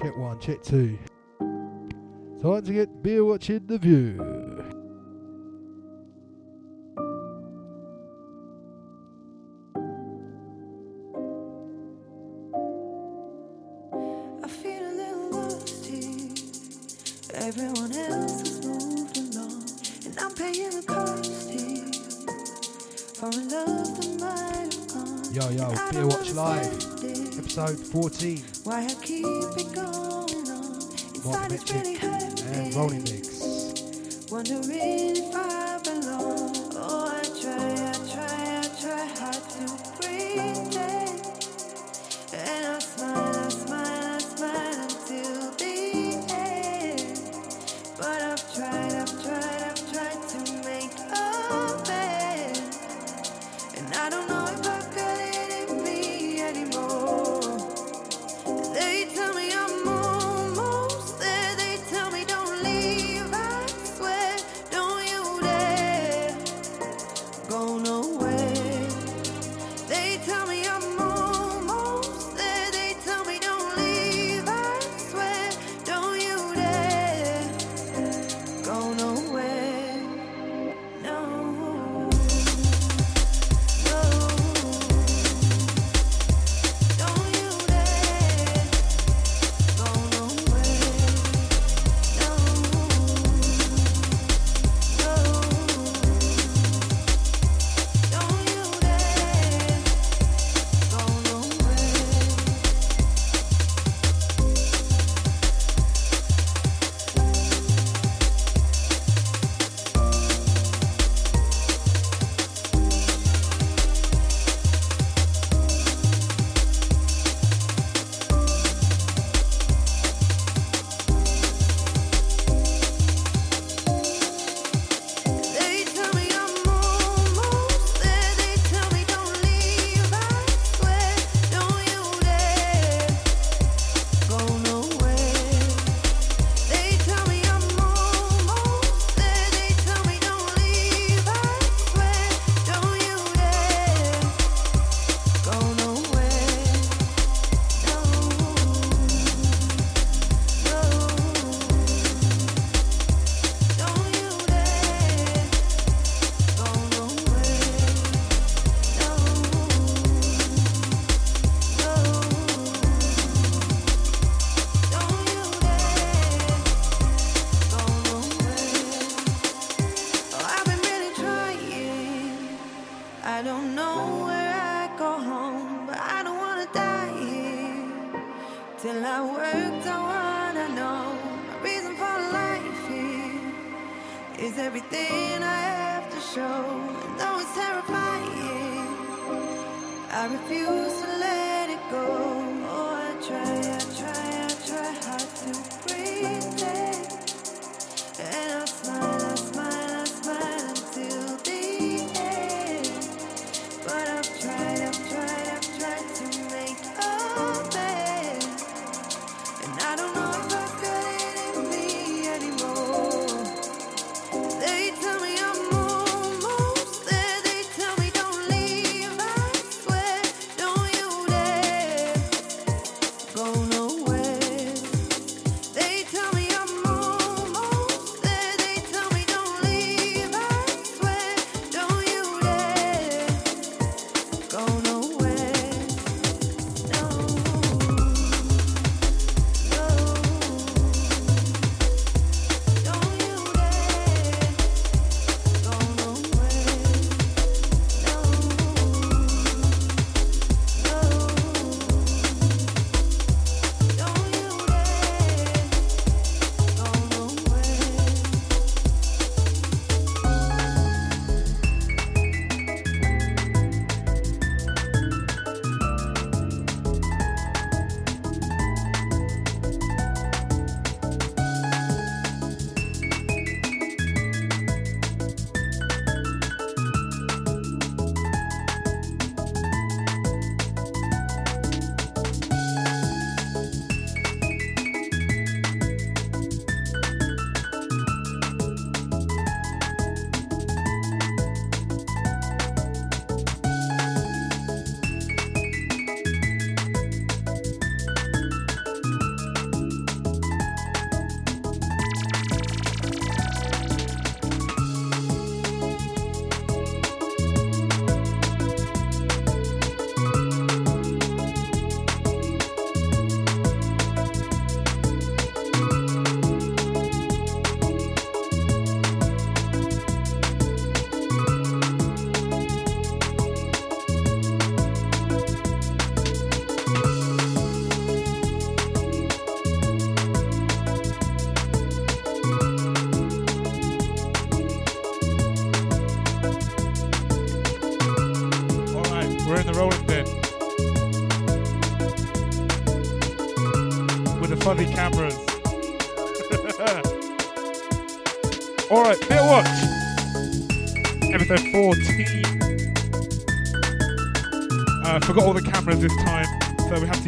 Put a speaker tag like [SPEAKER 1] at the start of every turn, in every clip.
[SPEAKER 1] Check one, check two. Time to get beer watching the view. episode 14.
[SPEAKER 2] Why I keep it going on. Inside it's really
[SPEAKER 1] hurting. And rolling mix.
[SPEAKER 2] Wondering if I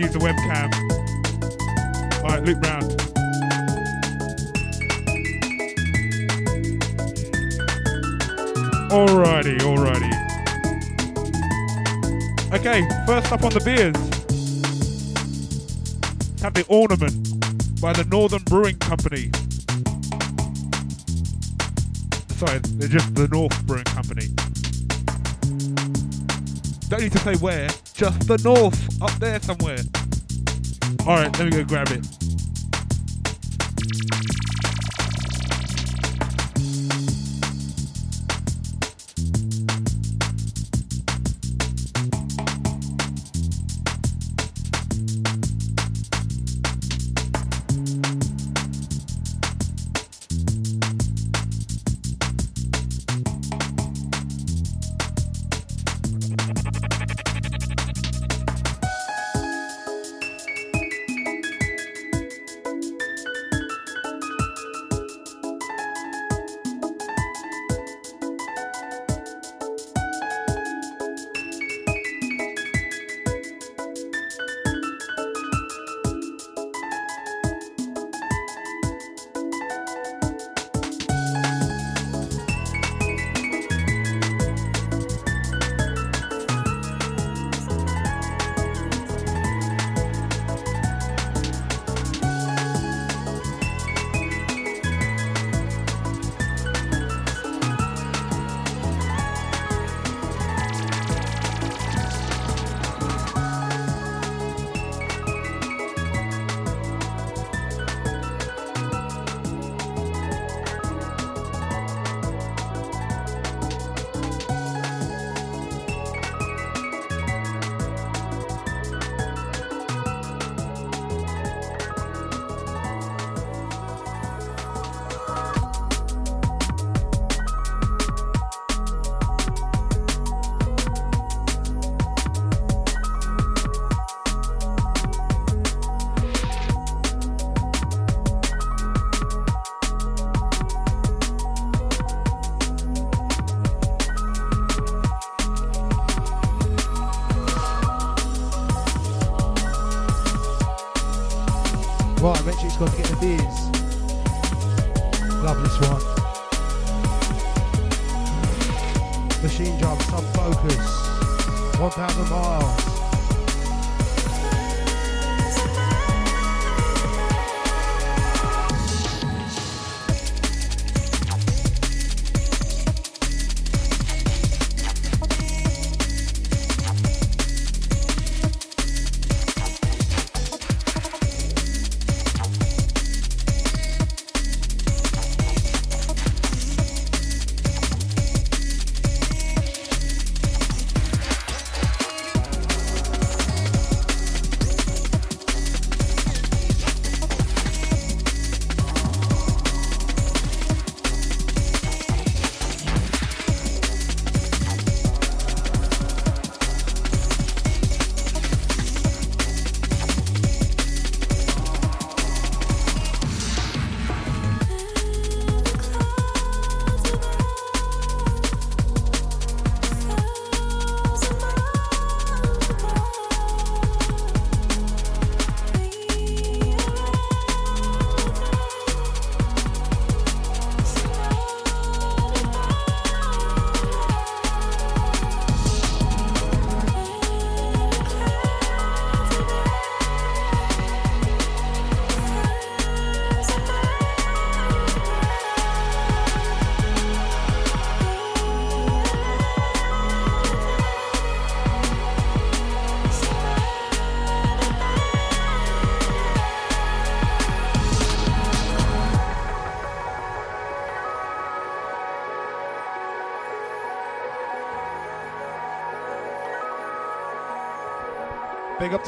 [SPEAKER 2] to
[SPEAKER 3] use the webcam. Alright, loop round. Alrighty, alrighty. Okay, first up on the beers. Have the Ornament by the Northern Brewing Company. Sorry, they're just the North Brewing Company. Don't need to say where, just the North, there somewhere. Alright, let me go grab it.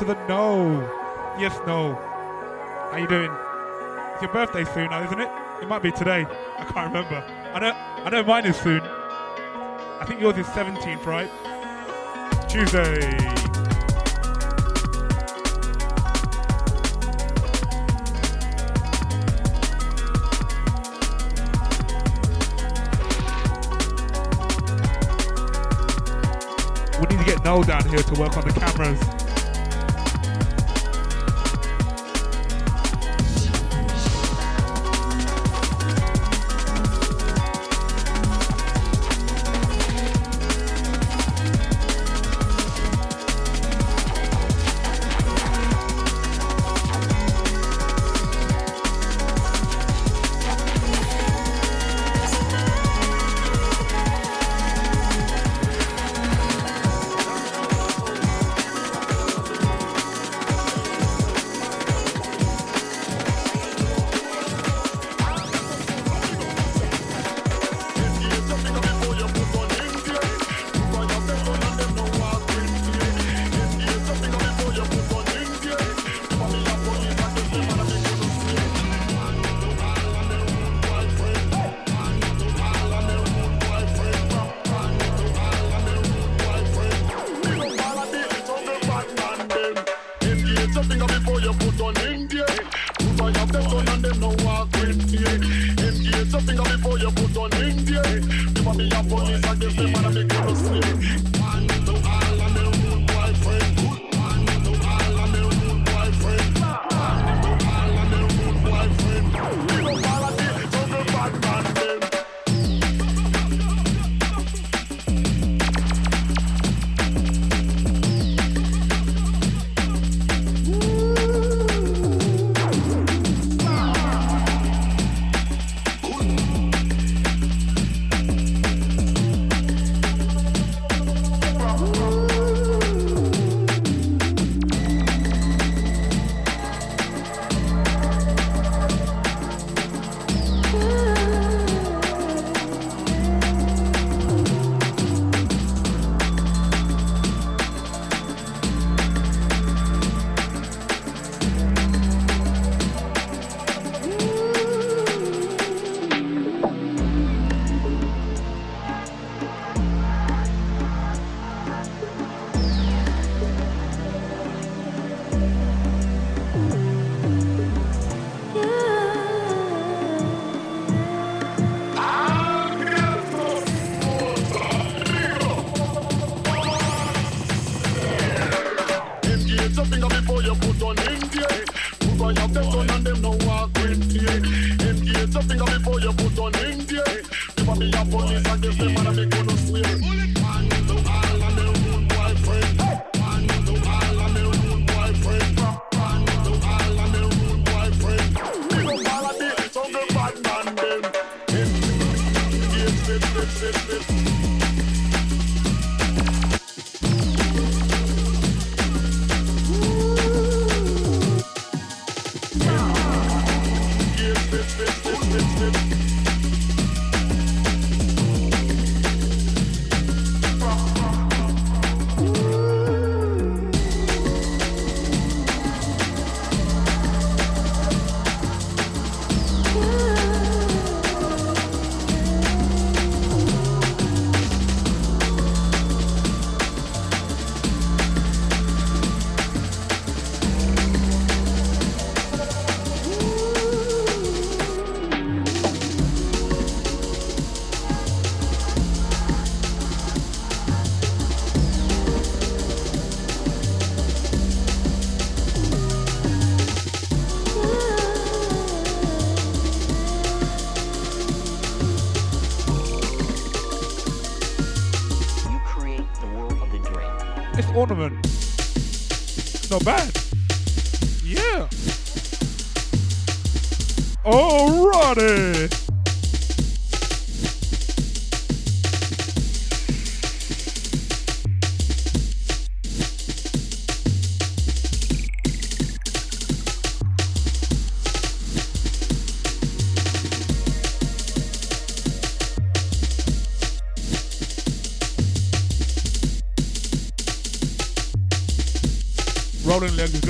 [SPEAKER 1] to the
[SPEAKER 3] no. Yes, no. How you doing? It's your birthday soon now, isn't it? It might be today. I can't remember. I know I know mine is soon. I think yours is 17th, right?
[SPEAKER 4] Tuesday. We need to get Noel down here to work on the cameras.
[SPEAKER 5] your finger before you put on India. there. Put on
[SPEAKER 4] your best and them no walk with fear. Engage your finger before you put on India. there. Give me your police and give them and I make you see.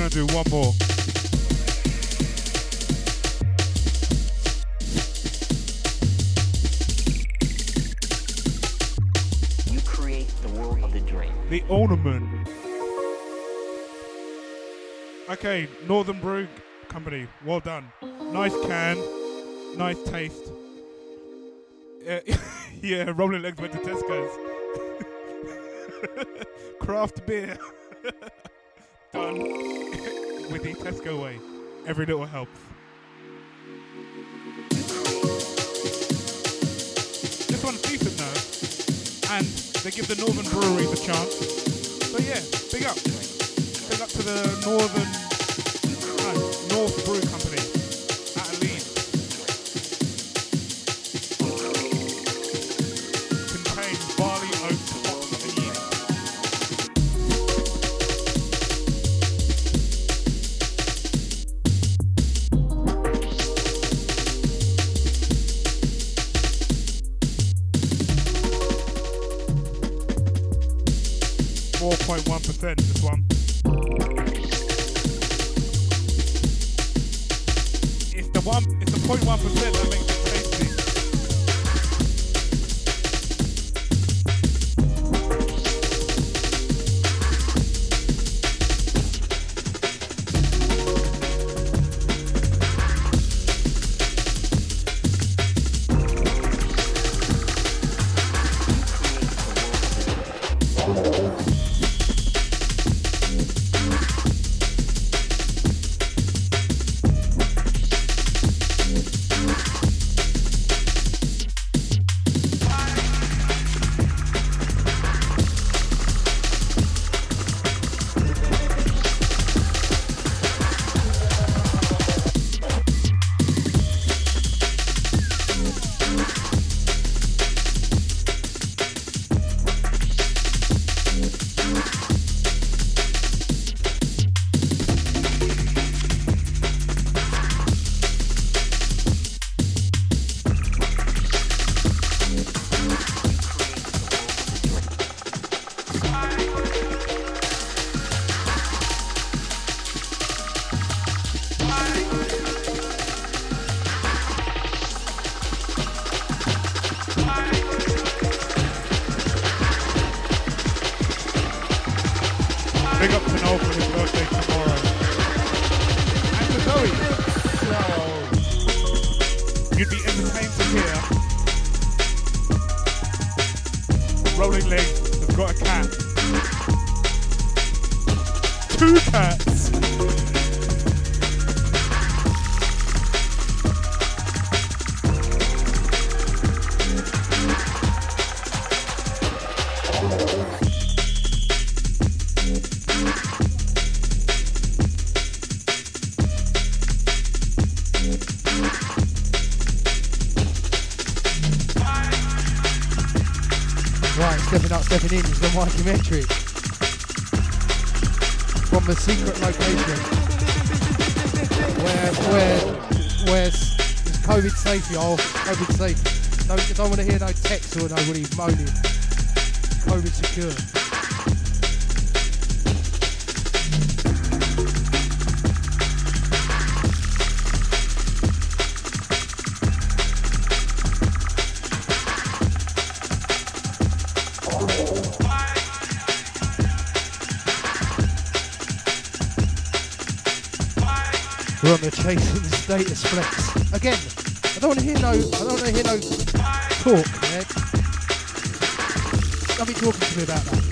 [SPEAKER 3] gonna
[SPEAKER 4] do one more.
[SPEAKER 5] You create the
[SPEAKER 4] world of the dream.
[SPEAKER 3] The ornament. Okay, Northern Brew Company, well done. Nice can, nice taste. Yeah, rolling legs went to Tesco's. Craft beer. Tesco way. Every little helps. This one's decent though, and they give the Northern breweries a chance. So yeah, big up. Big up to the Northern no, North Brew Company
[SPEAKER 1] from the secret location where where where it's it's oh, COVID safe, y'all. COVID safe. Don't don't want to hear no texts or nobody moaning. COVID secure. On the chasing status flex. Again, I don't want to hear no I don't want to hear no talk, yeah. Don't be talking to me about that.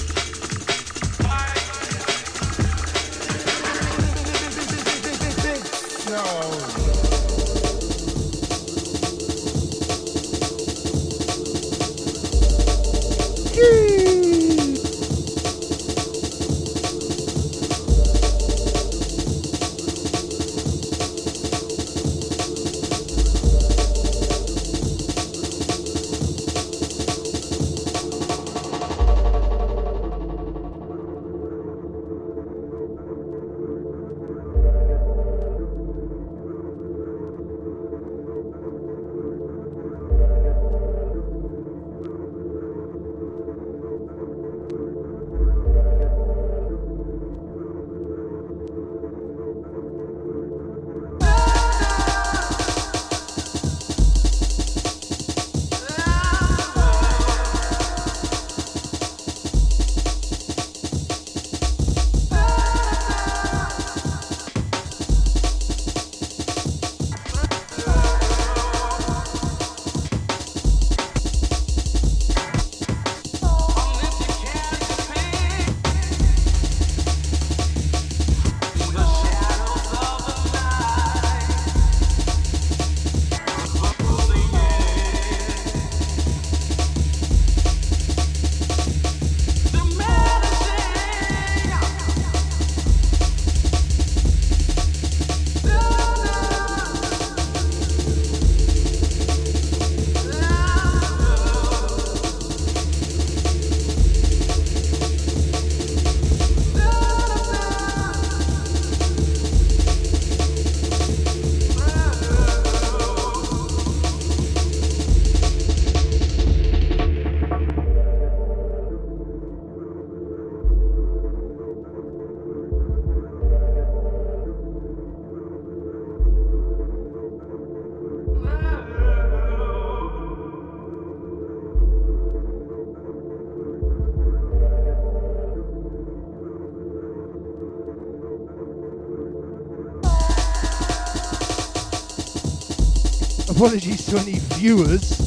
[SPEAKER 1] Apologies to any viewers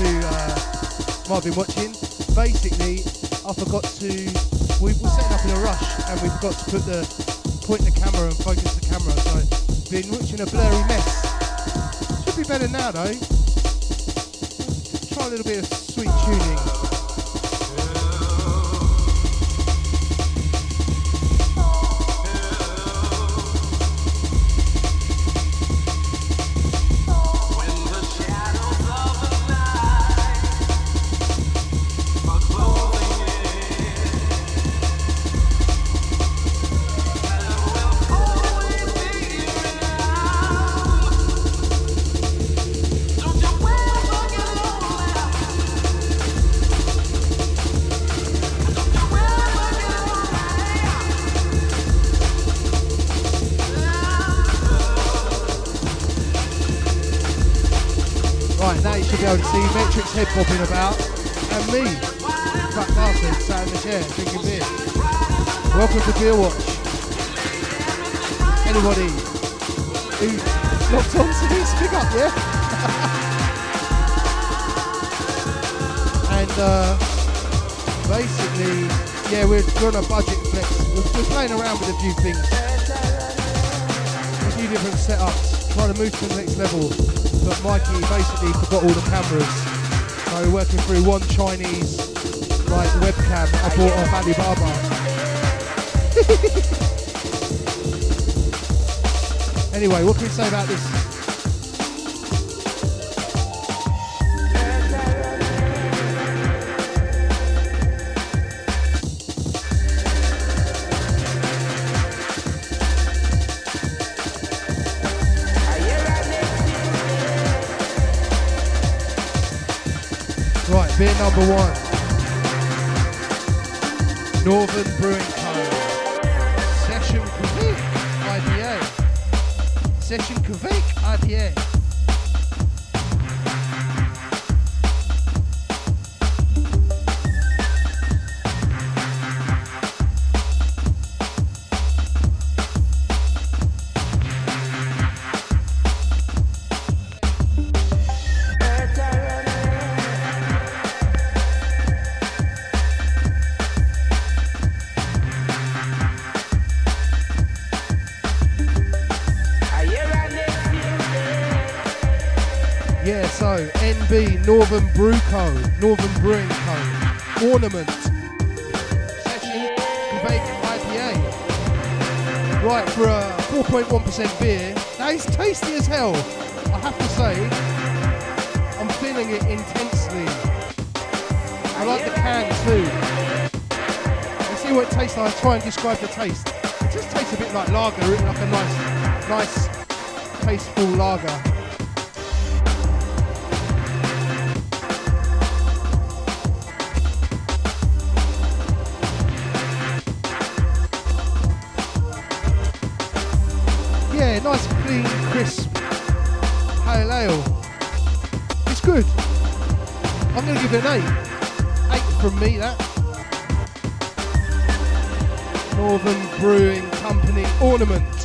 [SPEAKER 1] who uh, might have been watching. Basically, I forgot to. We were setting up in a rush, and we forgot to put the point the camera and focus the camera. So, been watching a blurry mess. Should be better now though. Try a little bit of sweet tuning. Forgot all the cameras. So we're working through one Chinese like webcam I bought off Alibaba. anyway, what can we say about this? Number one. Northern Brewing Co. Session Kveik IPA. Session Kveik IPA. Brew Co. Northern Brewing Co. Ornament. Session Kveik IPA. Right, for a 4.1% beer, that is tasty as hell. I have to say, I'm feeling it intensely. I like the can too. Let's see what it tastes like. I'll try and describe the taste. It just tastes a bit like lager, like a nice, nice, tasteful lager. Nice, clean, crisp pale ale. It's good. I'm going to give it an eight. Eight from me, that. Northern Brewing Company Ornament.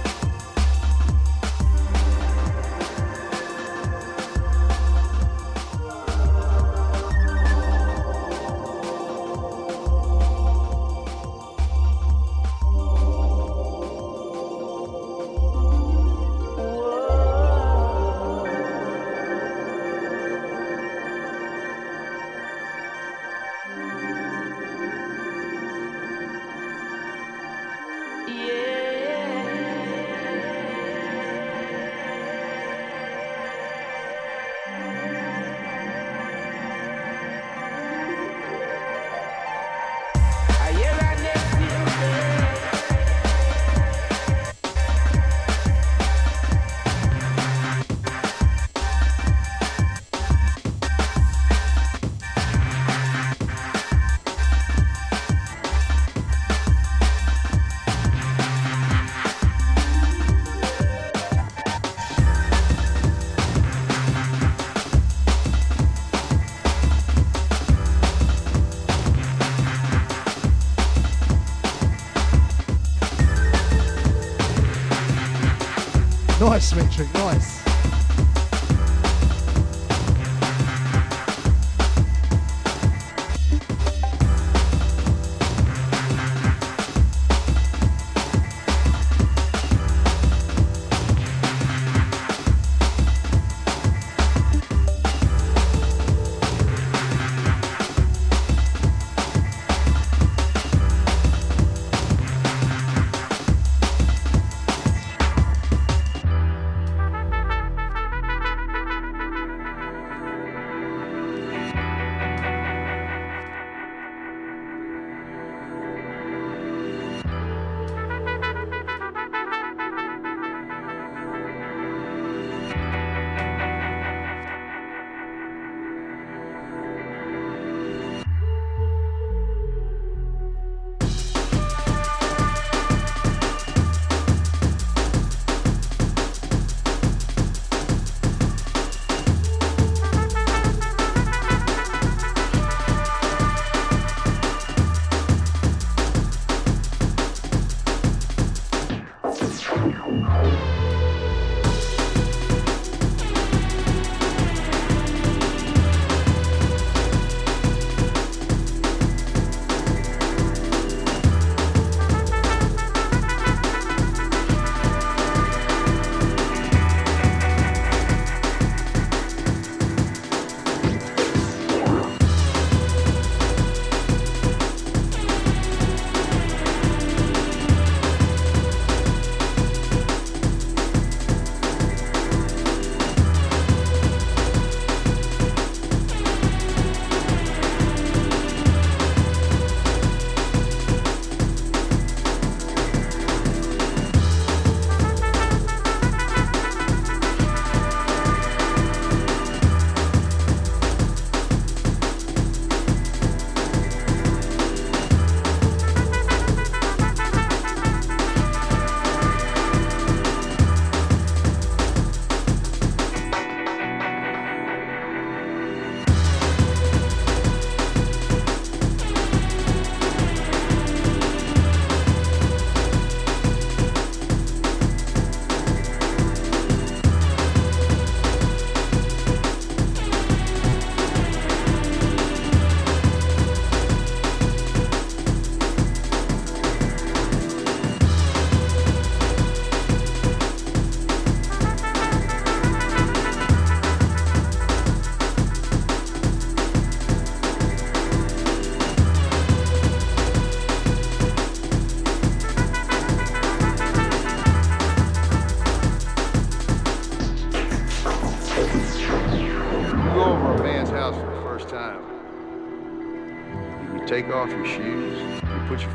[SPEAKER 1] Nice, Metric, nice.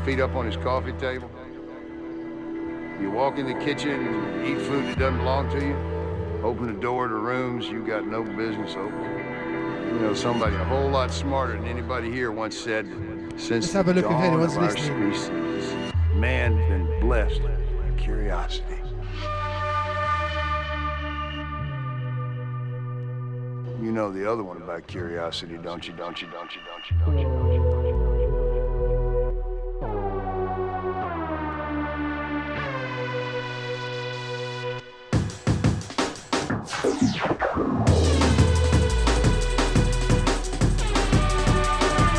[SPEAKER 6] Feet up on his coffee table. You walk in the kitchen and eat food that doesn't belong to you. Open the door to rooms you got no business opening. You know, somebody a whole lot smarter than anybody here once said, since
[SPEAKER 7] Let's have a
[SPEAKER 6] the
[SPEAKER 7] look
[SPEAKER 6] dawn of our
[SPEAKER 7] listening.
[SPEAKER 6] species, man's been blessed with curiosity. You know the other one about curiosity? Don't you? Don't you? Don't you? Don't you? Don't you? Don't you?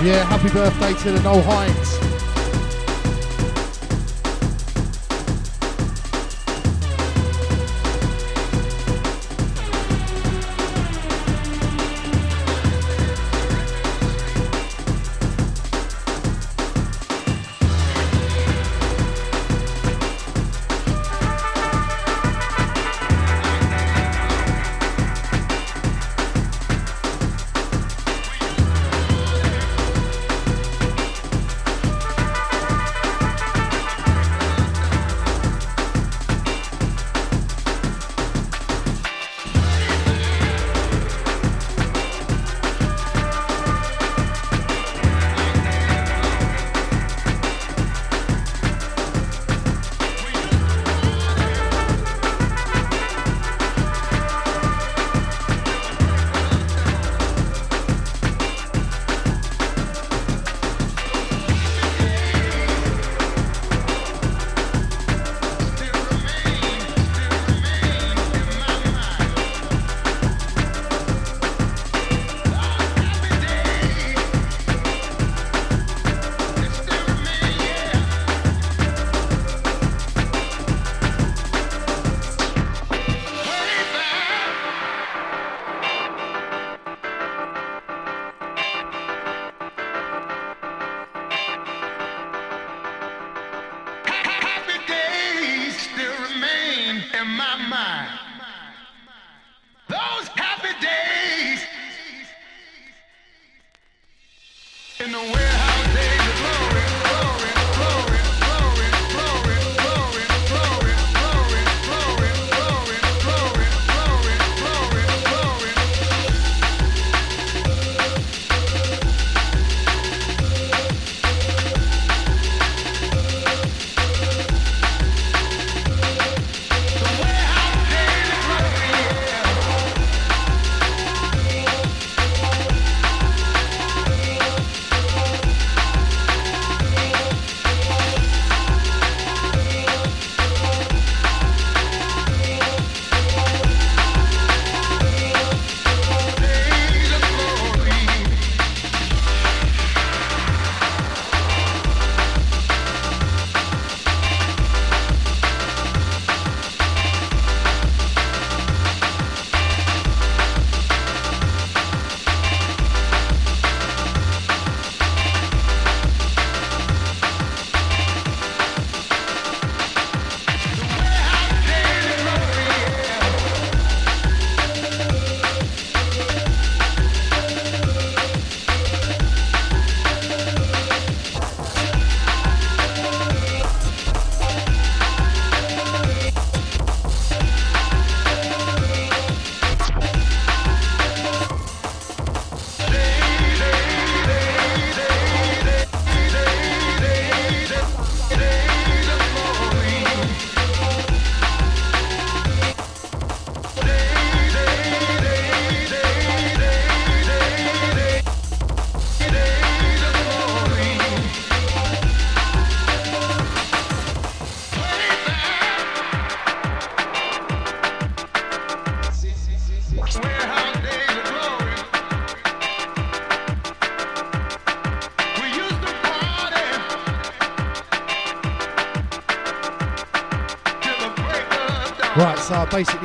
[SPEAKER 7] Yeah, happy birthday to the Noel Hines.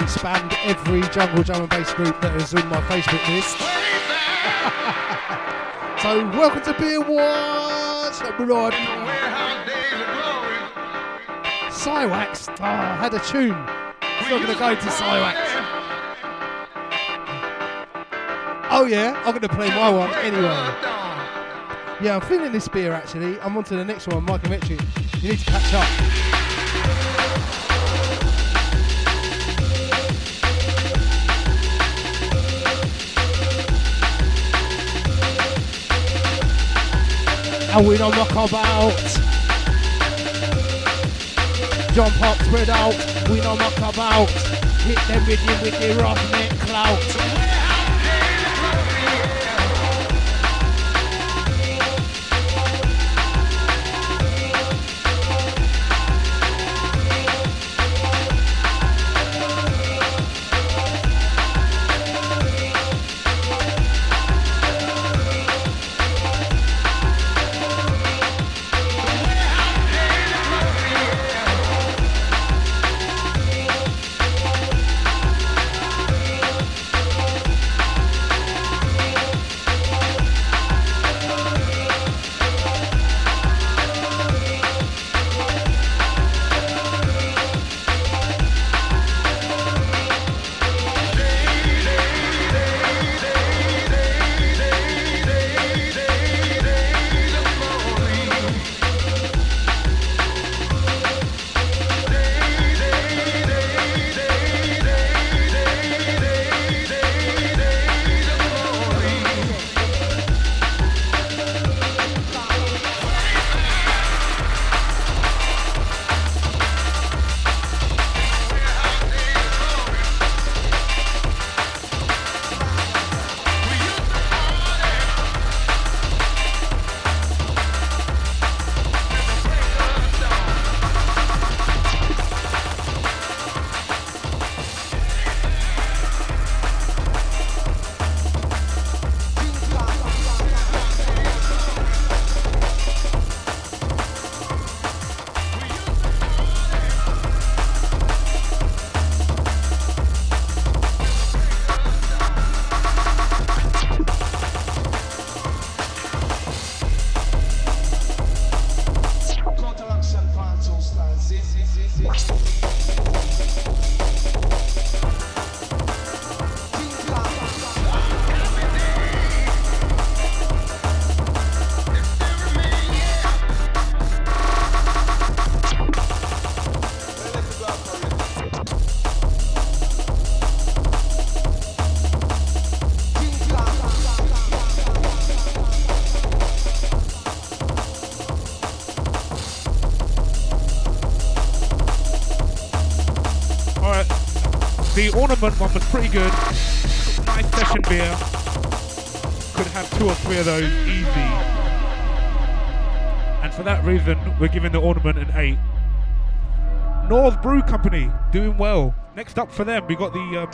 [SPEAKER 7] Spammed every jungle drum and bass group that is on my Facebook list. So welcome to Beer Wars,
[SPEAKER 1] glory.
[SPEAKER 7] Cywax, oh, I had a tune. It's not going to go to Cywax. Oh yeah, I'm going to play my one anyway. Yeah, I'm feeling this beer actually. I'm on to the next one, Michael Mitchell. You need to catch up. And we don't muck about. Jump up, spread out. We don't muck about. Hit them with you with the roughneck clout.
[SPEAKER 3] One was pretty good. Nice session beer. Could have two or three of those easy. And for that reason, we're giving the ornament an 8. North Brew Company, doing well. Next up for them, we got the um,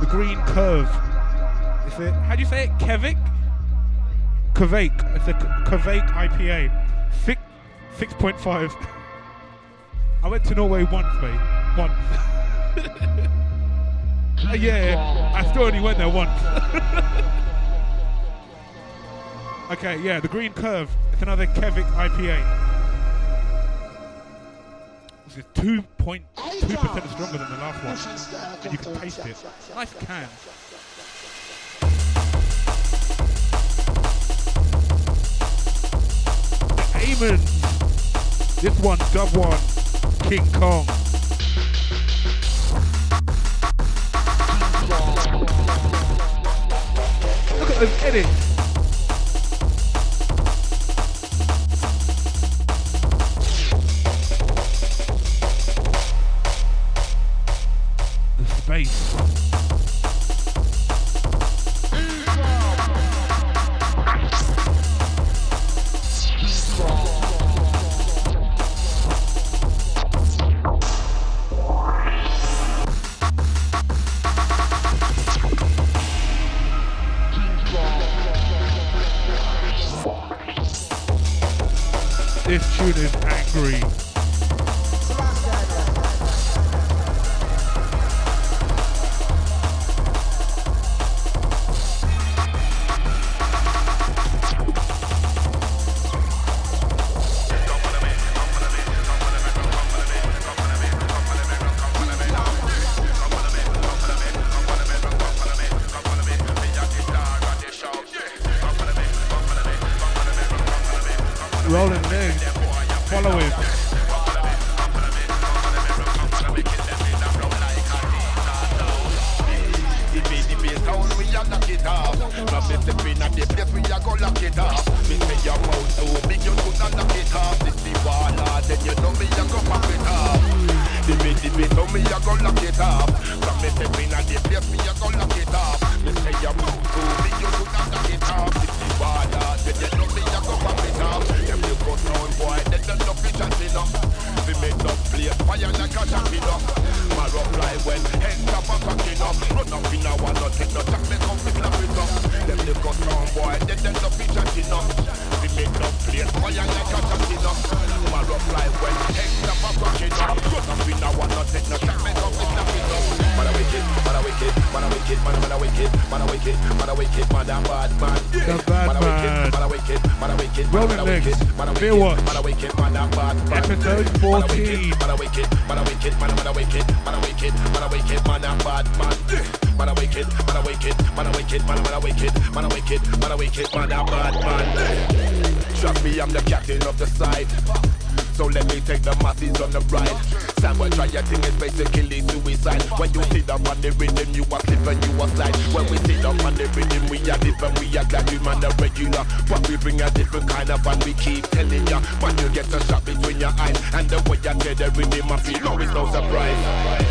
[SPEAKER 3] the Green Curve. Is it, how do you say it? Kevik? Kvake. It's a Kvake IPA. Six, 6.5. I went to Norway once, mate. Once. Uh, yeah, I still only went there once. okay, yeah, the Green Curve. It's another Kevik IPA. This is 2.2% stronger than the last one. And you can taste it. Nice can. Amons. This one, Dub One, King Kong. Those edits.
[SPEAKER 8] At the place we a go lock it off. Me say your mouth too big, you could not lock it off. This the water, ah, then you know me a go pop it off. Me, the me, so me a go lock it off. From the step in the place we a go lock it off. Me say your mouth too big, you could not lock it off. This the water, ah, then you know me a go pop it off. Them you go down, boy, they don't know fi chat enough. We make up place fire like a enough. My rough fly when head top a packing up. Run up in a one, not take no jack, me come fi clap it up. Little town boy, they don't know fi chat enough. We make up place fire like a jack enough. My rough fly when head top a packing up. Run up in a one, not take no jack, me come fi clap it up. Man a wicked, man a wicked, man a wicked, man man a wicked, man a wicked, man a wicked, man a bad man.
[SPEAKER 3] The bad
[SPEAKER 8] Man
[SPEAKER 3] man.
[SPEAKER 8] a wicked, man a wicked, man
[SPEAKER 3] legs.
[SPEAKER 8] wicked, man
[SPEAKER 3] Beer
[SPEAKER 8] wicked, man a wicked, man a bad man.
[SPEAKER 3] Episode
[SPEAKER 8] Man a
[SPEAKER 3] 14.
[SPEAKER 8] wicked, man a wicked, man a wicked, man a wicked, man a wicked, man wicked, man bad man. Man a wicked, man a wicked, man a wicked, man a wicked, man a wicked, man a wicked, man a bad man. Trust me, I'm the captain of the side. So let me take the masses on the ride. Your thing is basically suicide. When you sit up on the rhythm, you are slip and you are slide. When we sit up on the rhythm, we are and we are glad you man the regular. But we bring a different kind of fun, we keep telling ya. When you get a shot between your eyes, and the way you tell the rhythm, I feel it's no surprise.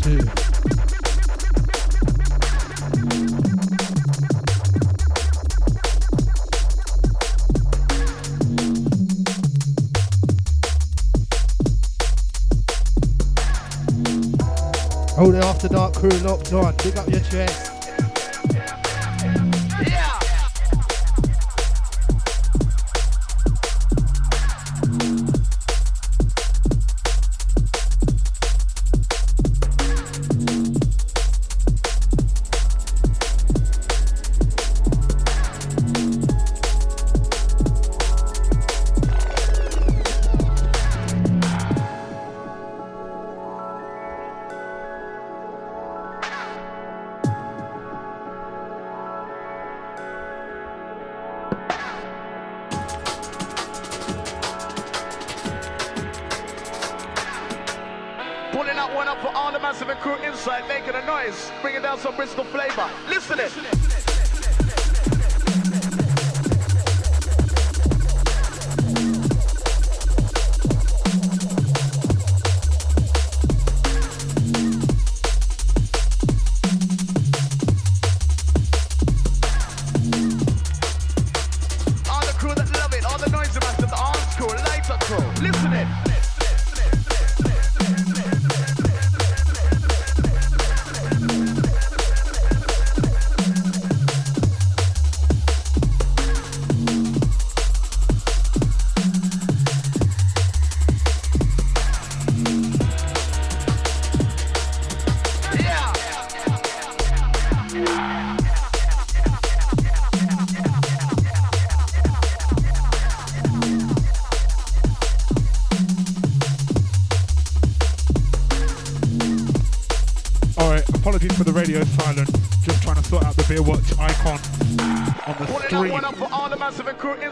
[SPEAKER 8] Hold
[SPEAKER 9] it
[SPEAKER 1] after dark crew locked on. Pick up your chest.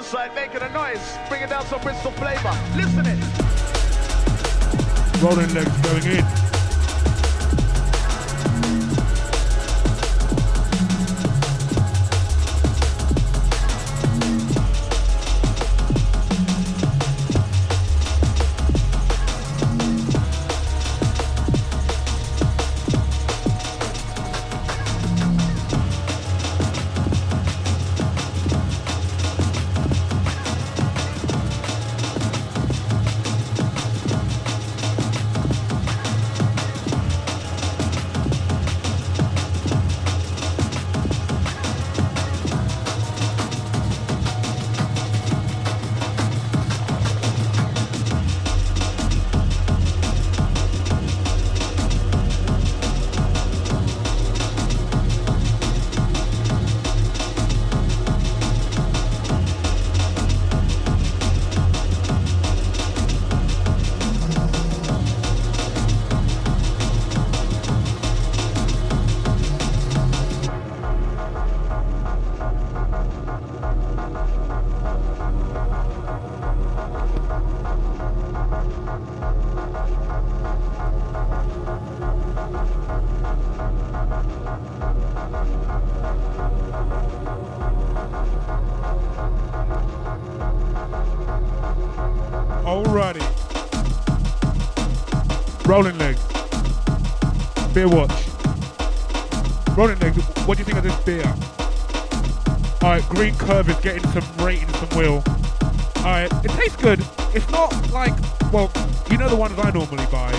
[SPEAKER 9] Inside, making a noise, bringing down some Bristol flavor. Listen it.
[SPEAKER 3] Rolling legs going in. Watch. Legs. What do you think of this beer? Alright, green curve is getting some rating, some will. Alright, it tastes good. It's not like, well, you know the ones I normally buy,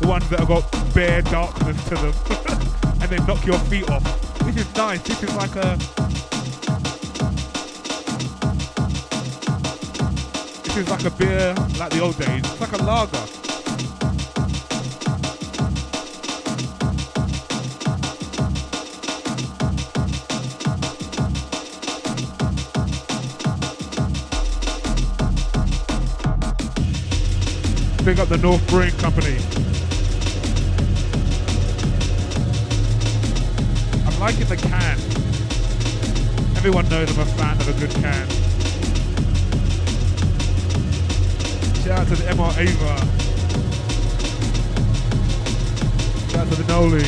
[SPEAKER 3] the ones that have got bare darkness to them, and they knock your feet off. This is nice. This is like a This is like a beer like the old days. It's like a lager. Big up the North Brewing Company. I'm liking the can. Everyone knows I'm a fan of a good can. Shout out to the MR Ava. Shout out to the Noli.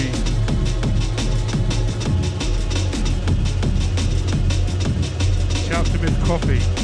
[SPEAKER 3] Shout out to Miss Coffee.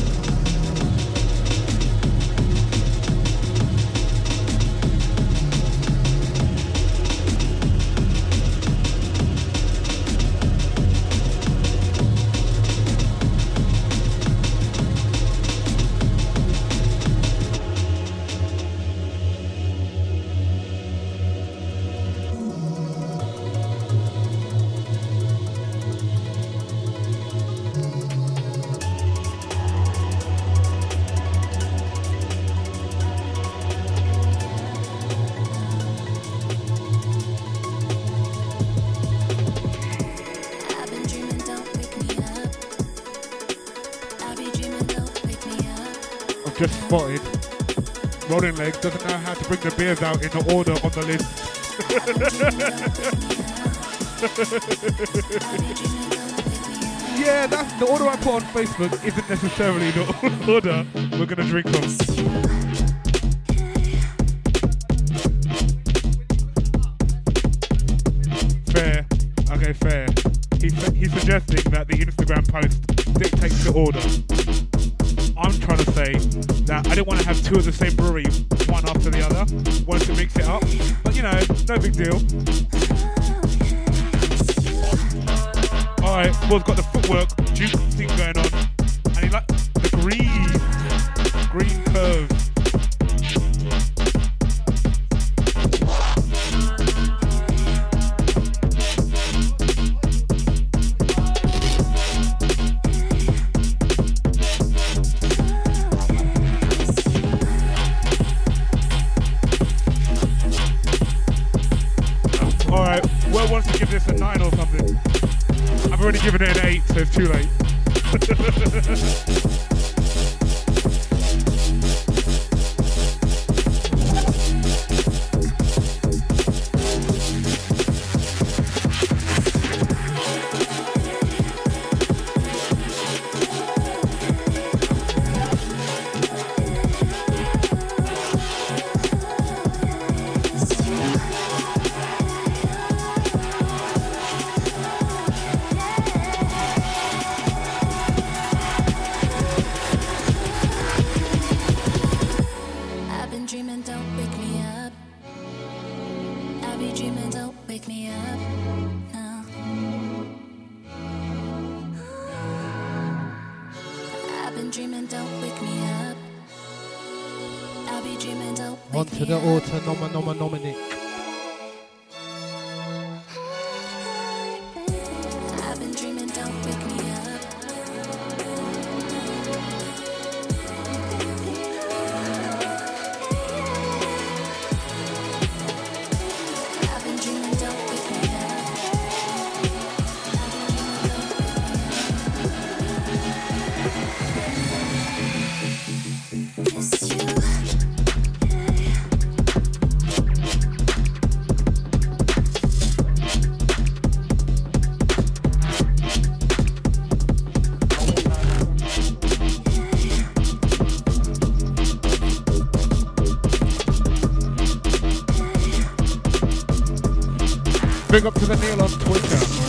[SPEAKER 3] To bring the beers out in the order on the list. yeah, that's the order I put on Facebook isn't necessarily the order we're gonna drink them. No big deal. Alright, we've got the Big up to the Neil on Twitter.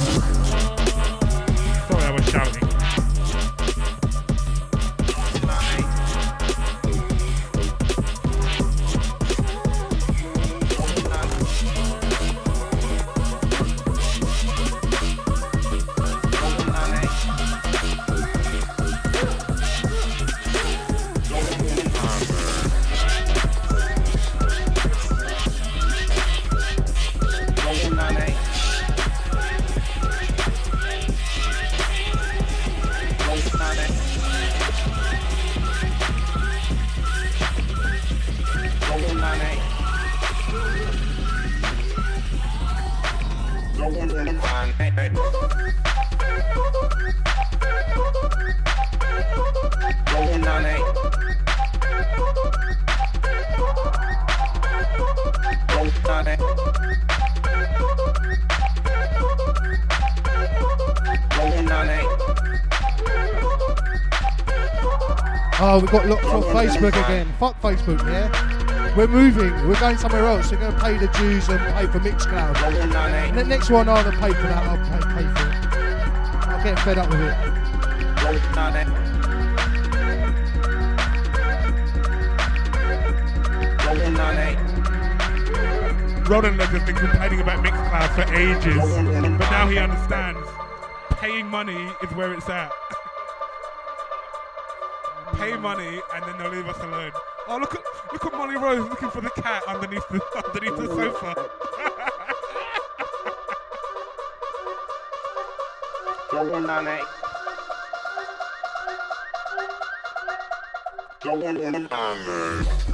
[SPEAKER 1] Oh, we got locked off Facebook again. Fuck Facebook, yeah? We're moving. We're going somewhere else. We're going to pay the dues and pay for Mixcloud. And the next one, I'll pay for that. I'll pay, pay for it. I'm getting fed up with it.
[SPEAKER 3] Roland has been complaining about Mixcloud for ages, but now he understands. Paying money is where it's at pay money and then they'll leave us alone. Oh look at look at Molly Rose looking for the cat underneath the underneath the sofa. Don't want it. Don't want.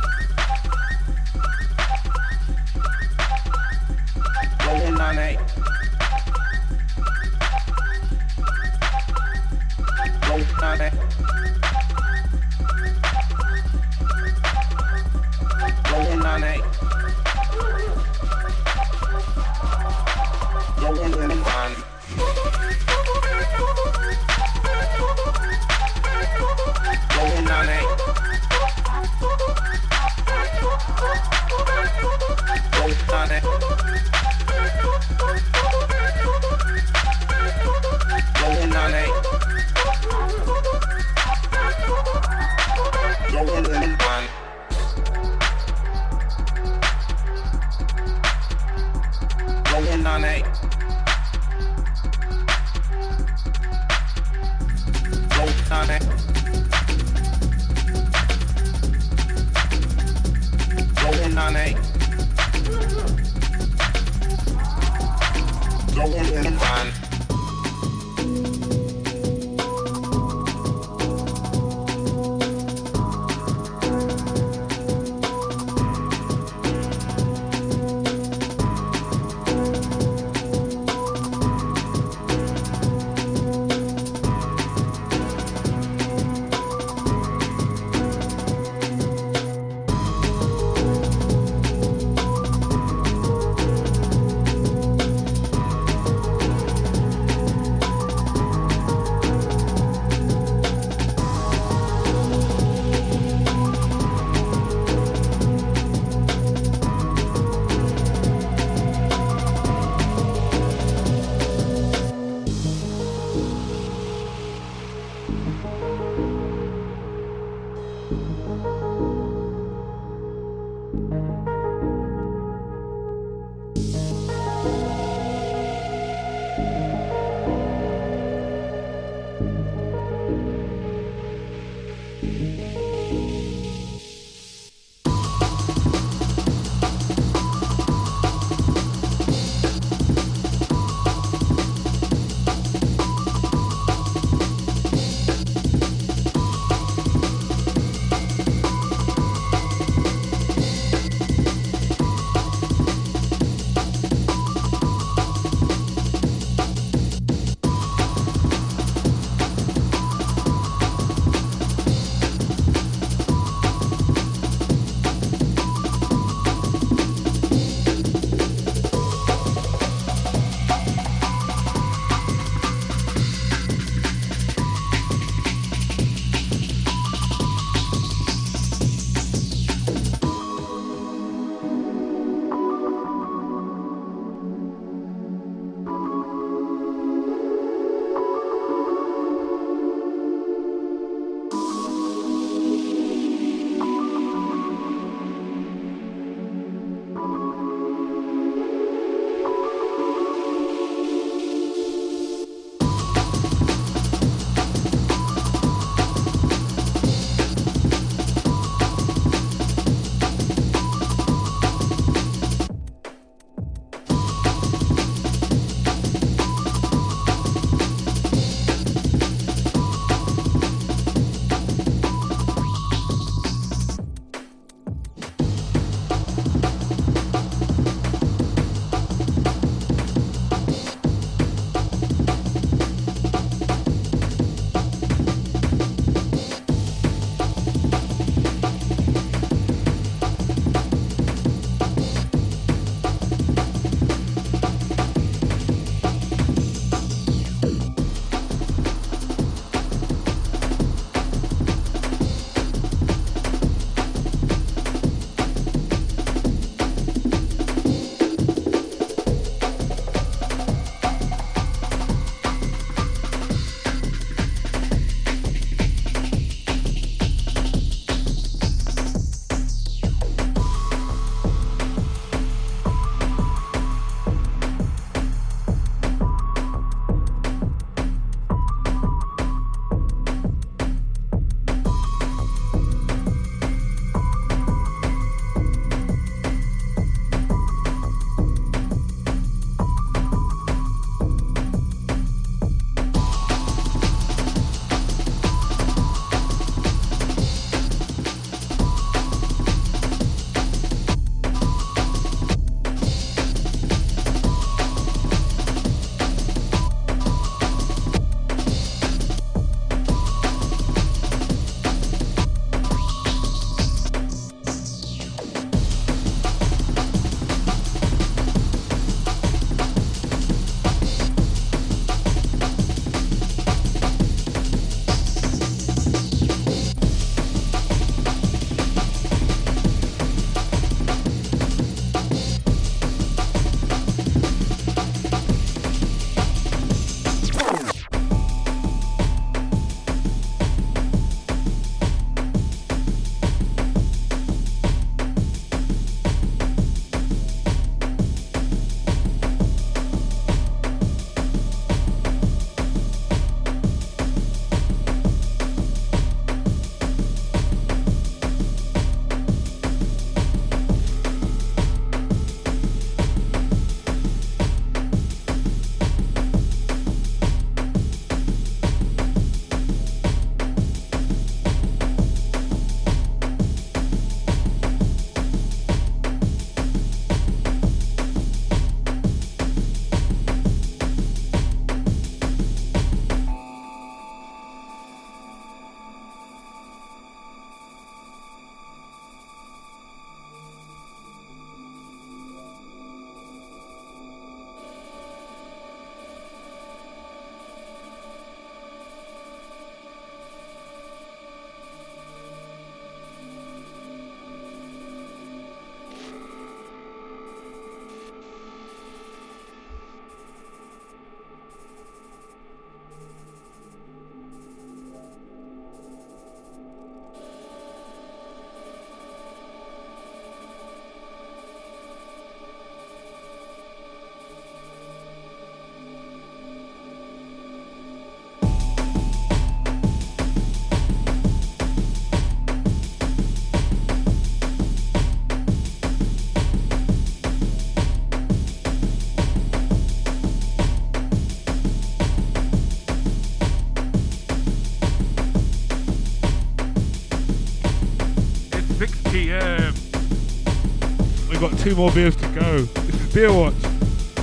[SPEAKER 3] Two more beers to go. This is Beer Watch.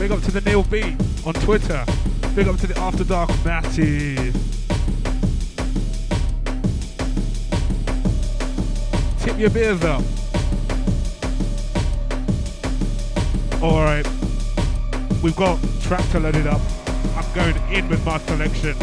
[SPEAKER 3] Big up to the Neil B on Twitter. Big up to the After Dark Matty. Tip your beers up. Alright. We've got Tractor loaded up. I'm going in with my selection.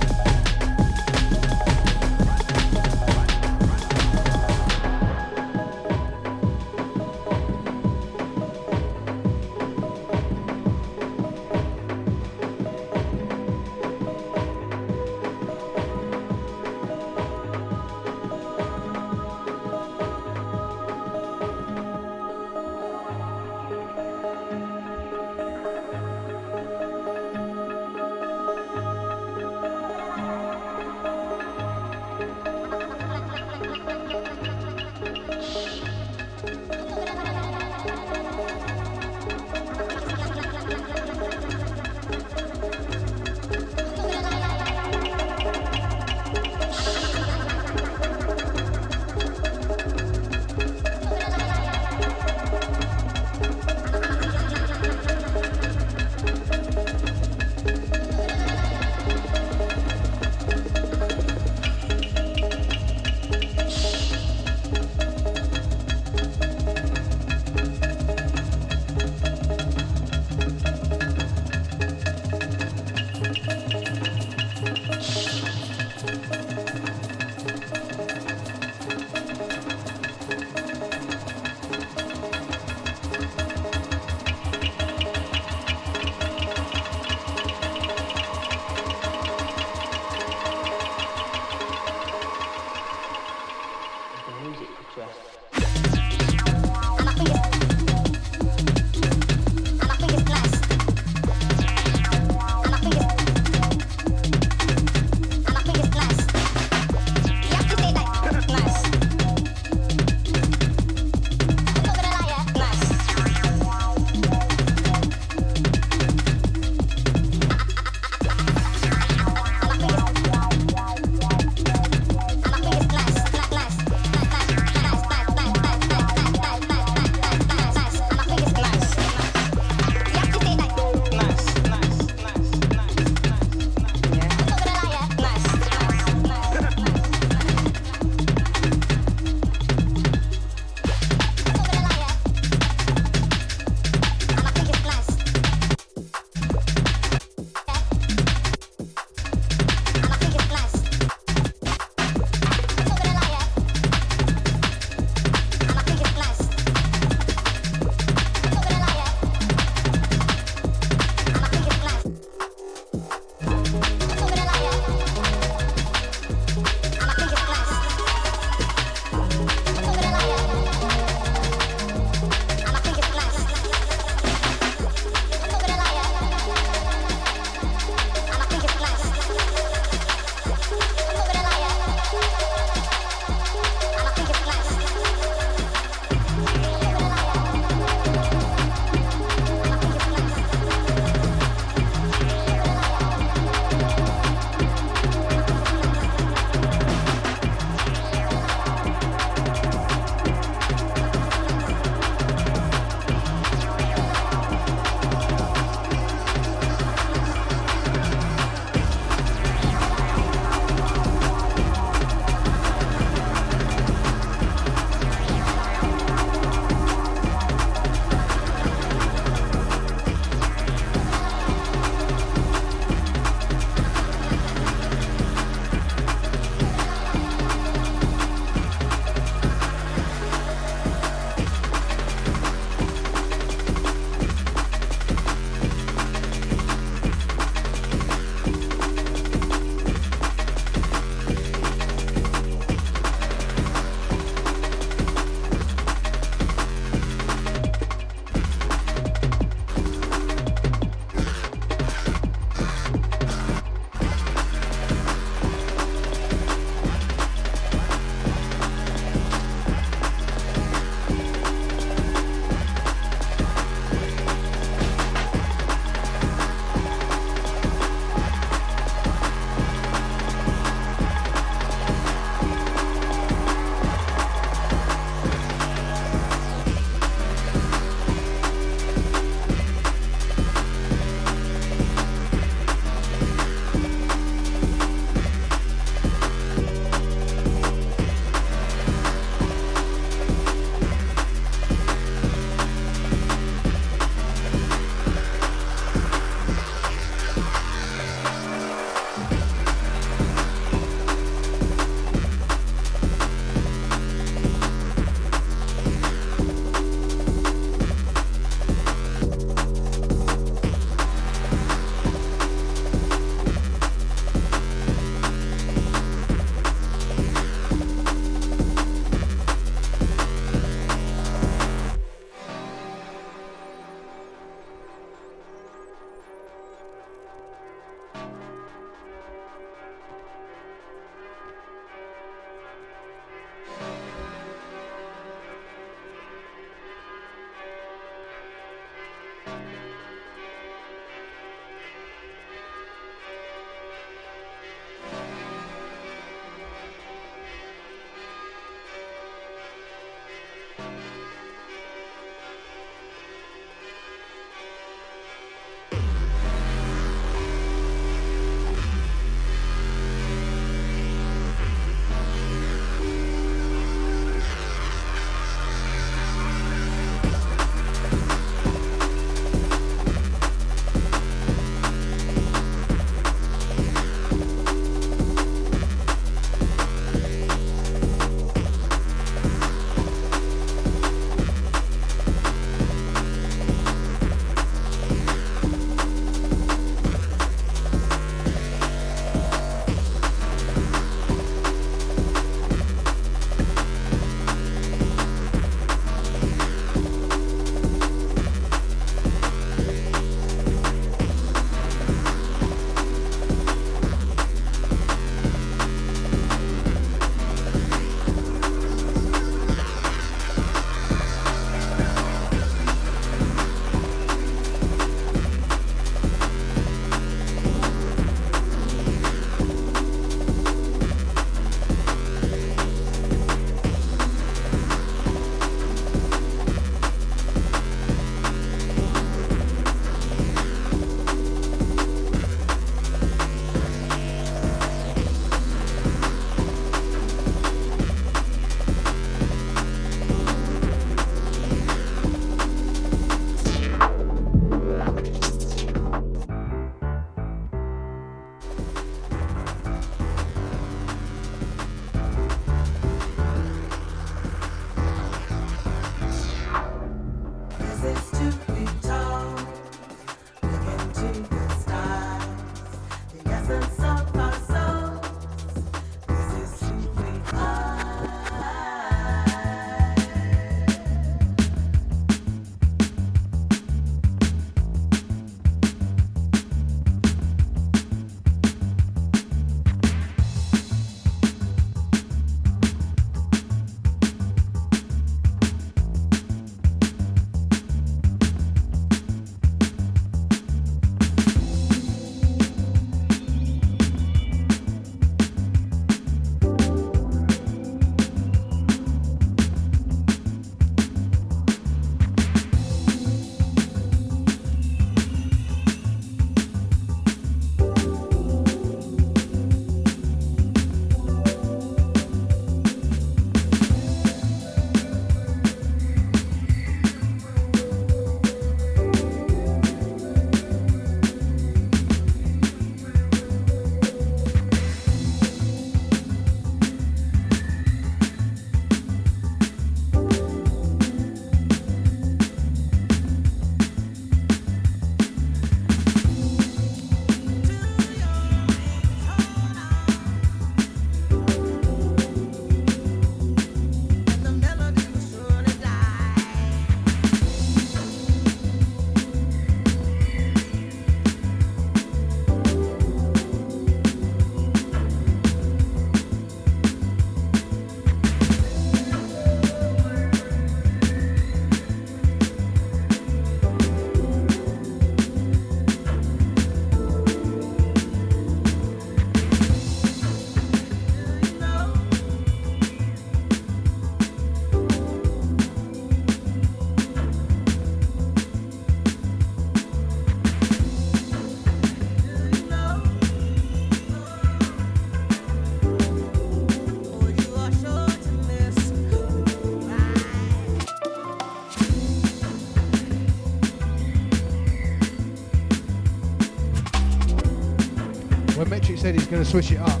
[SPEAKER 1] said he's going to switch it up.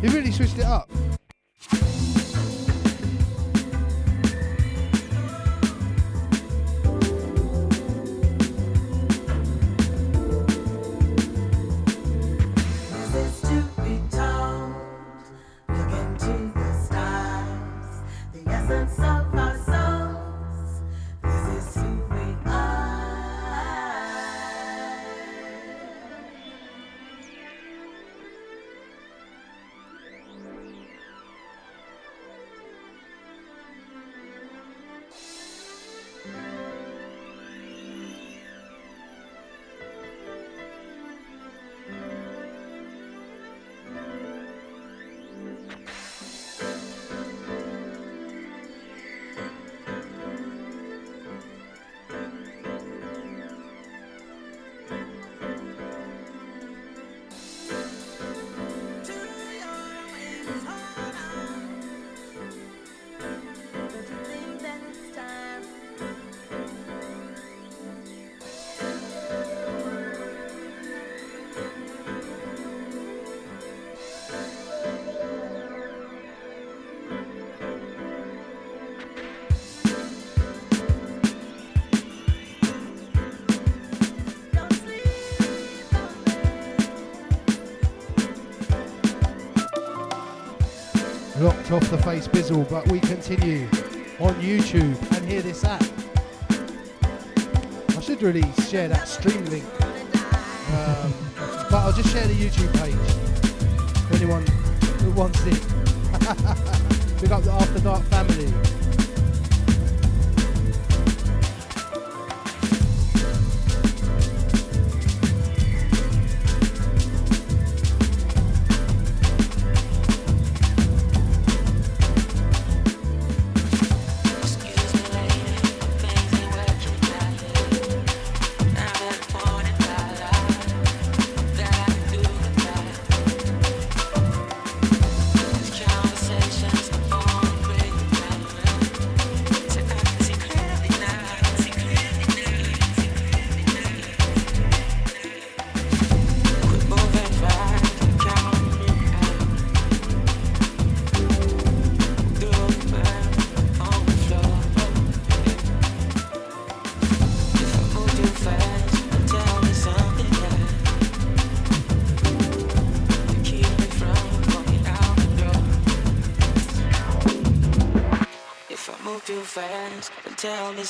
[SPEAKER 1] He really switched it up. off the face bizzle, but we continue on YouTube and hear this app. I should really share that stream link, um, but I'll just share the YouTube page for anyone who wants it. Big up the After Dark family.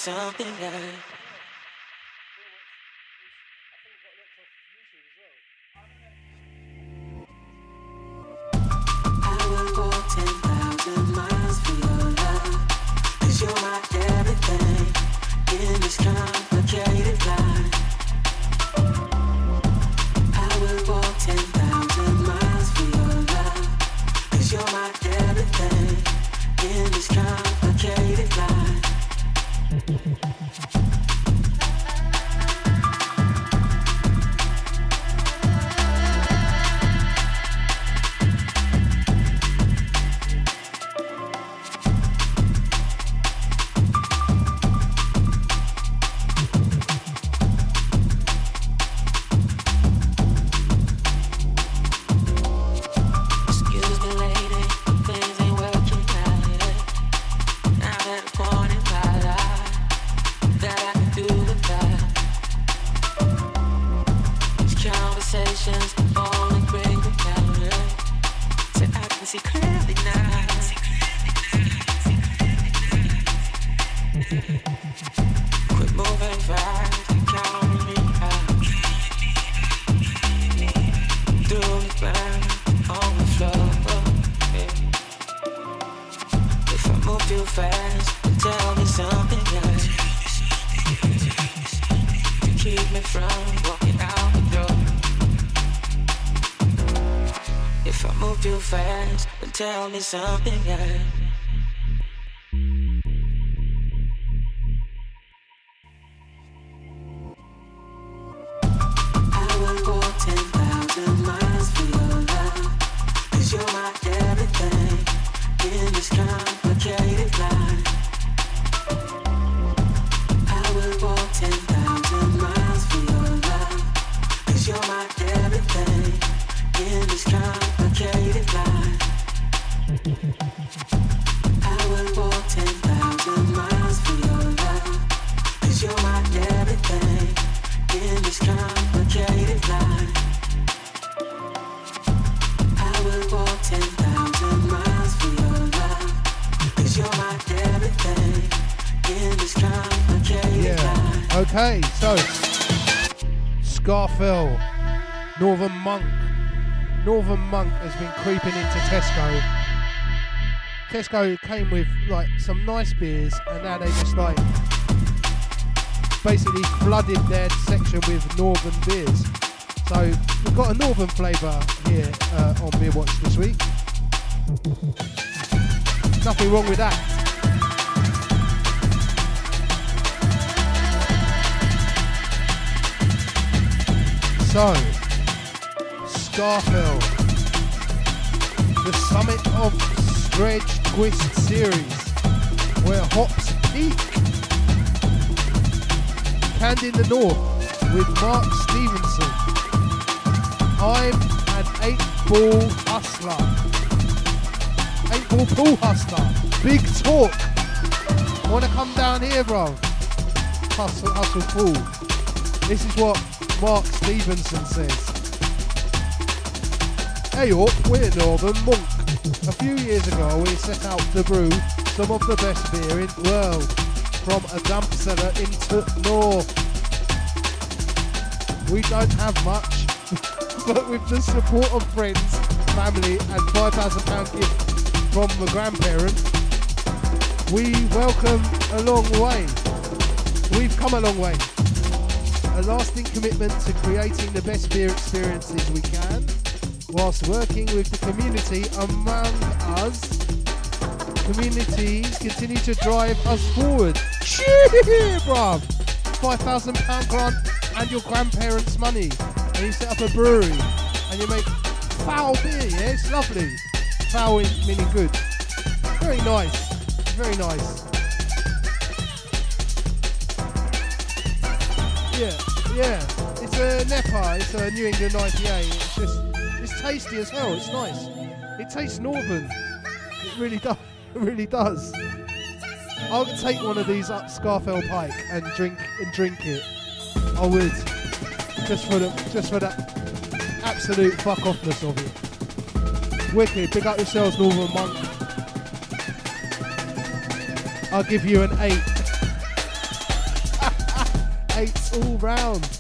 [SPEAKER 10] something me something
[SPEAKER 1] Monk has been creeping into Tesco. Tesco came with like some nice beers, and now they just like basically flooded their section with Northern beers. So we've got a Northern flavour here uh, on Beer Watch this week. Nothing wrong with that. So, Scafell, the summit of Dredge Twist series, where hops peak. Canned in the North with Mark Stevenson. I'm an eight ball hustler. Eight ball pool hustler. Big talk. Wanna come down here, bro? Hustle, hustle pool. This is what Mark Stevenson says. Hey we're Northern Monk. A few years ago we set out to brew some of the best beer in the world from a damp cellar into North. We don't have much, but with the support of friends, family and £5,000 gift from the grandparents, we welcome a long way. We've come a long way a lasting commitment to creating the best beer experiences we can, whilst working with the community among us. Communities continue to drive us forward. Cheer, bruv! £5,000 grant and your grandparents' money. And you set up a brewery and you make foul beer, yeah? It's lovely. Foul is meaning good. Very nice. Very nice. Yeah, yeah. It's a NEPA. It's a New England IPA. It's just, tasty as hell. It's nice. It tastes northern. It really does. It really does. I'll take one of these up Scafell Pike and drink and drink it. I would, just for the, just for that absolute fuck offness of it. Wicked. Big up yourselves, Northern Monk. I'll give you an eight. Eights all round.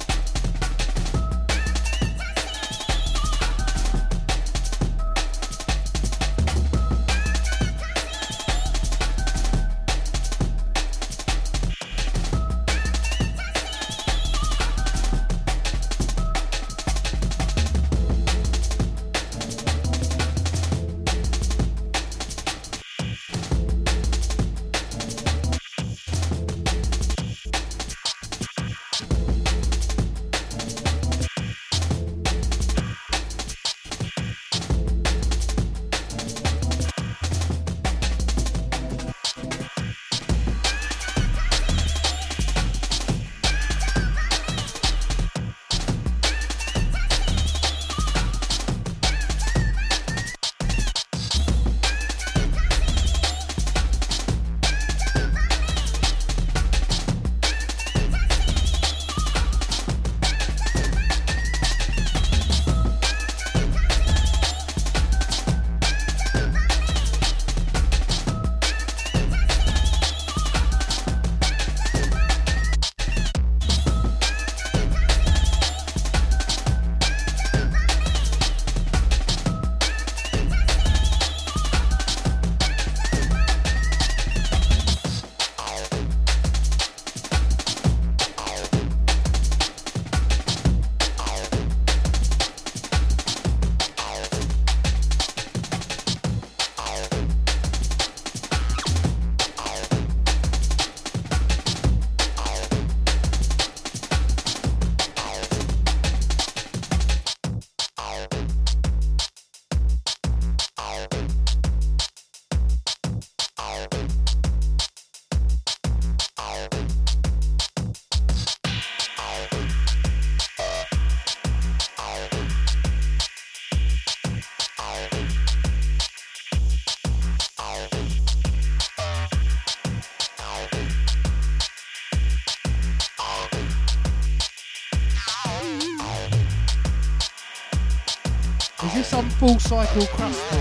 [SPEAKER 1] Full cycle crusty?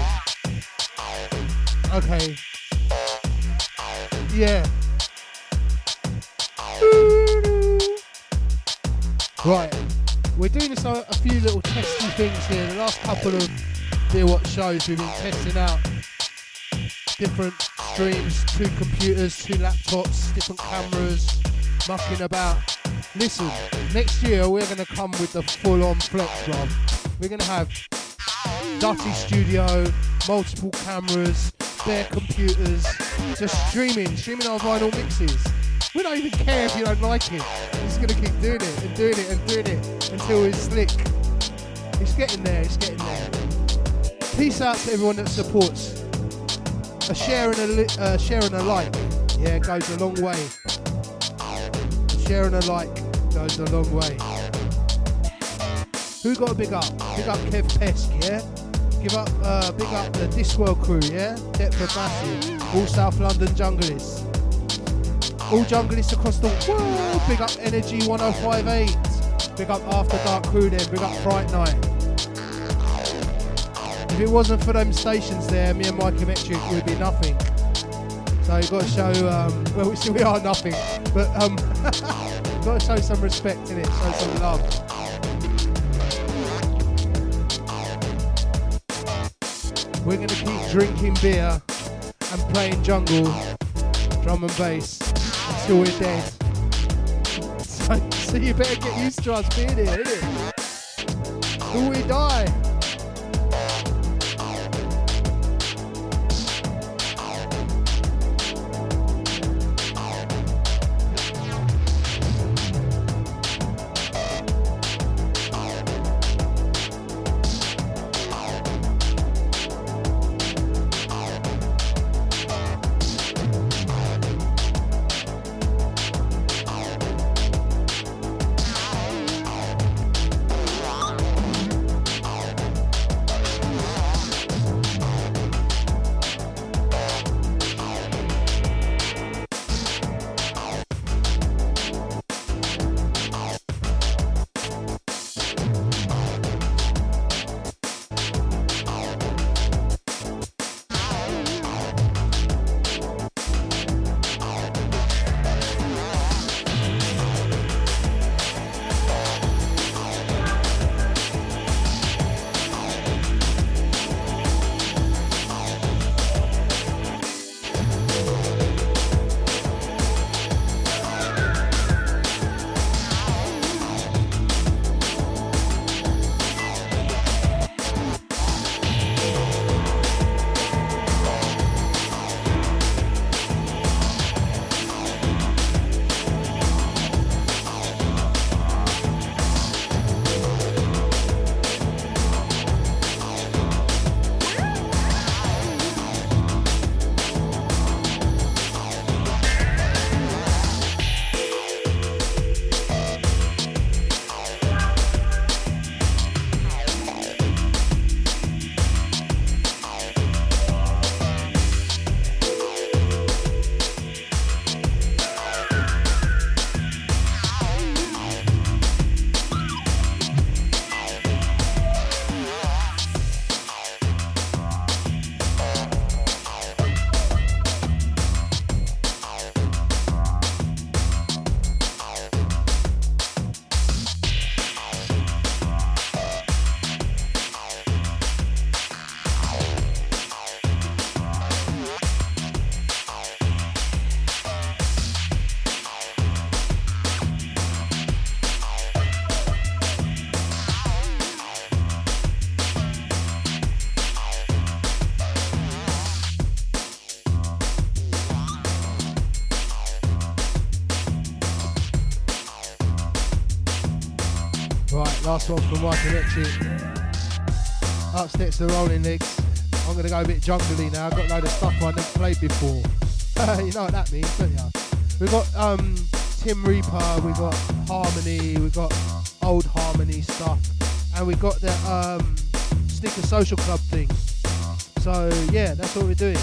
[SPEAKER 1] Okay. Yeah. Right, we're doing this a, a few little testy things here. The last couple of Beer Watch shows we've been testing out different streams, two computers, two laptops, different cameras, mucking about. Listen, next year we're going to come with the full-on flex drum. We're going to have Dutty Studio, multiple cameras, bare computers, just streaming, streaming our vinyl mixes. We don't even care if you don't like it. We're just gonna keep doing it and doing it and doing it until we're slick. It's getting there, it's getting there. Peace out to everyone that supports. A share and a, li- uh, share and a like, yeah, goes a long way. A share and a like goes a long way. Who got a big up? Big up Kev Pesk, yeah? Give up, uh, big up the Discworld crew, yeah? Deptford Massive, all South London junglists. All junglists across the world, big up Energy 1058. Big up After Dark crew then, big up Fright Night. If it wasn't for them stations there, me and Mike Metric would be nothing. So you've got to show, um, well, we, we are nothing, but um, got to show some respect in it, show some love. We're going to keep drinking beer and playing jungle, drum and bass until we're dead. So, so you better get used to us being here, innit? Till we die. Last one from and Exit. Upstairs to the Rolling Legs. I'm gonna go a bit jungly now. I've got a load of stuff I never played before. you know what that means, don't you? We've got um, Tim Reaper, we've got Harmony, we've got old Harmony stuff, and we've got the um, Sneaker Social Club thing. So yeah, that's what we're doing.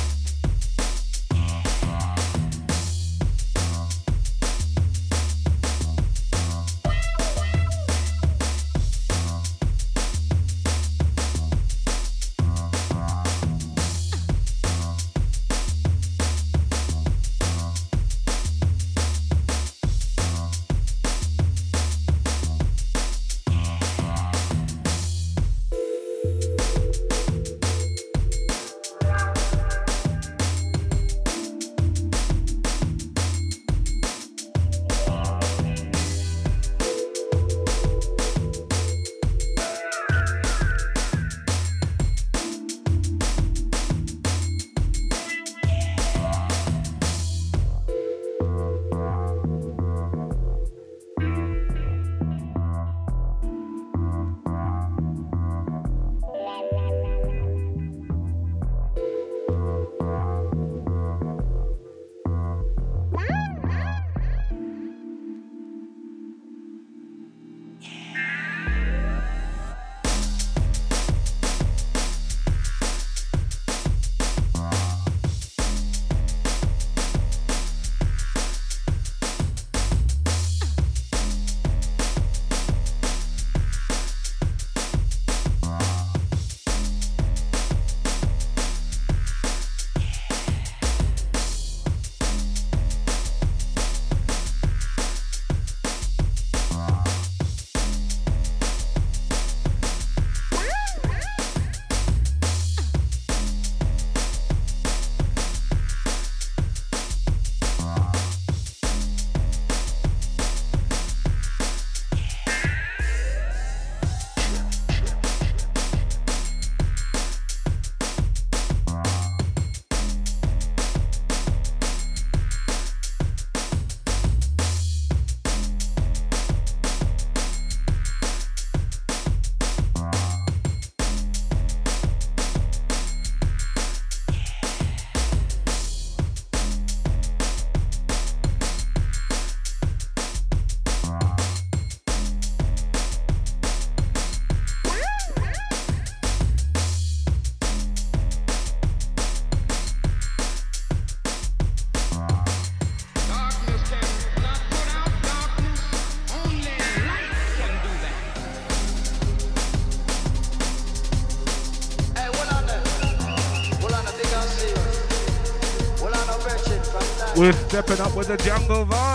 [SPEAKER 11] Stepping up with the jungle vibe.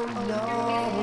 [SPEAKER 11] Oh,
[SPEAKER 12] no.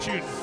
[SPEAKER 3] Stranglehold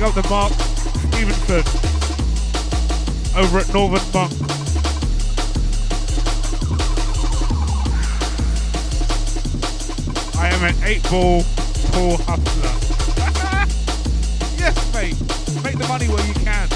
[SPEAKER 3] Bring up the Mark Stevenson over at Northern Monk. I am an eight ball poor hustler. yes, mate. Make the money where you can.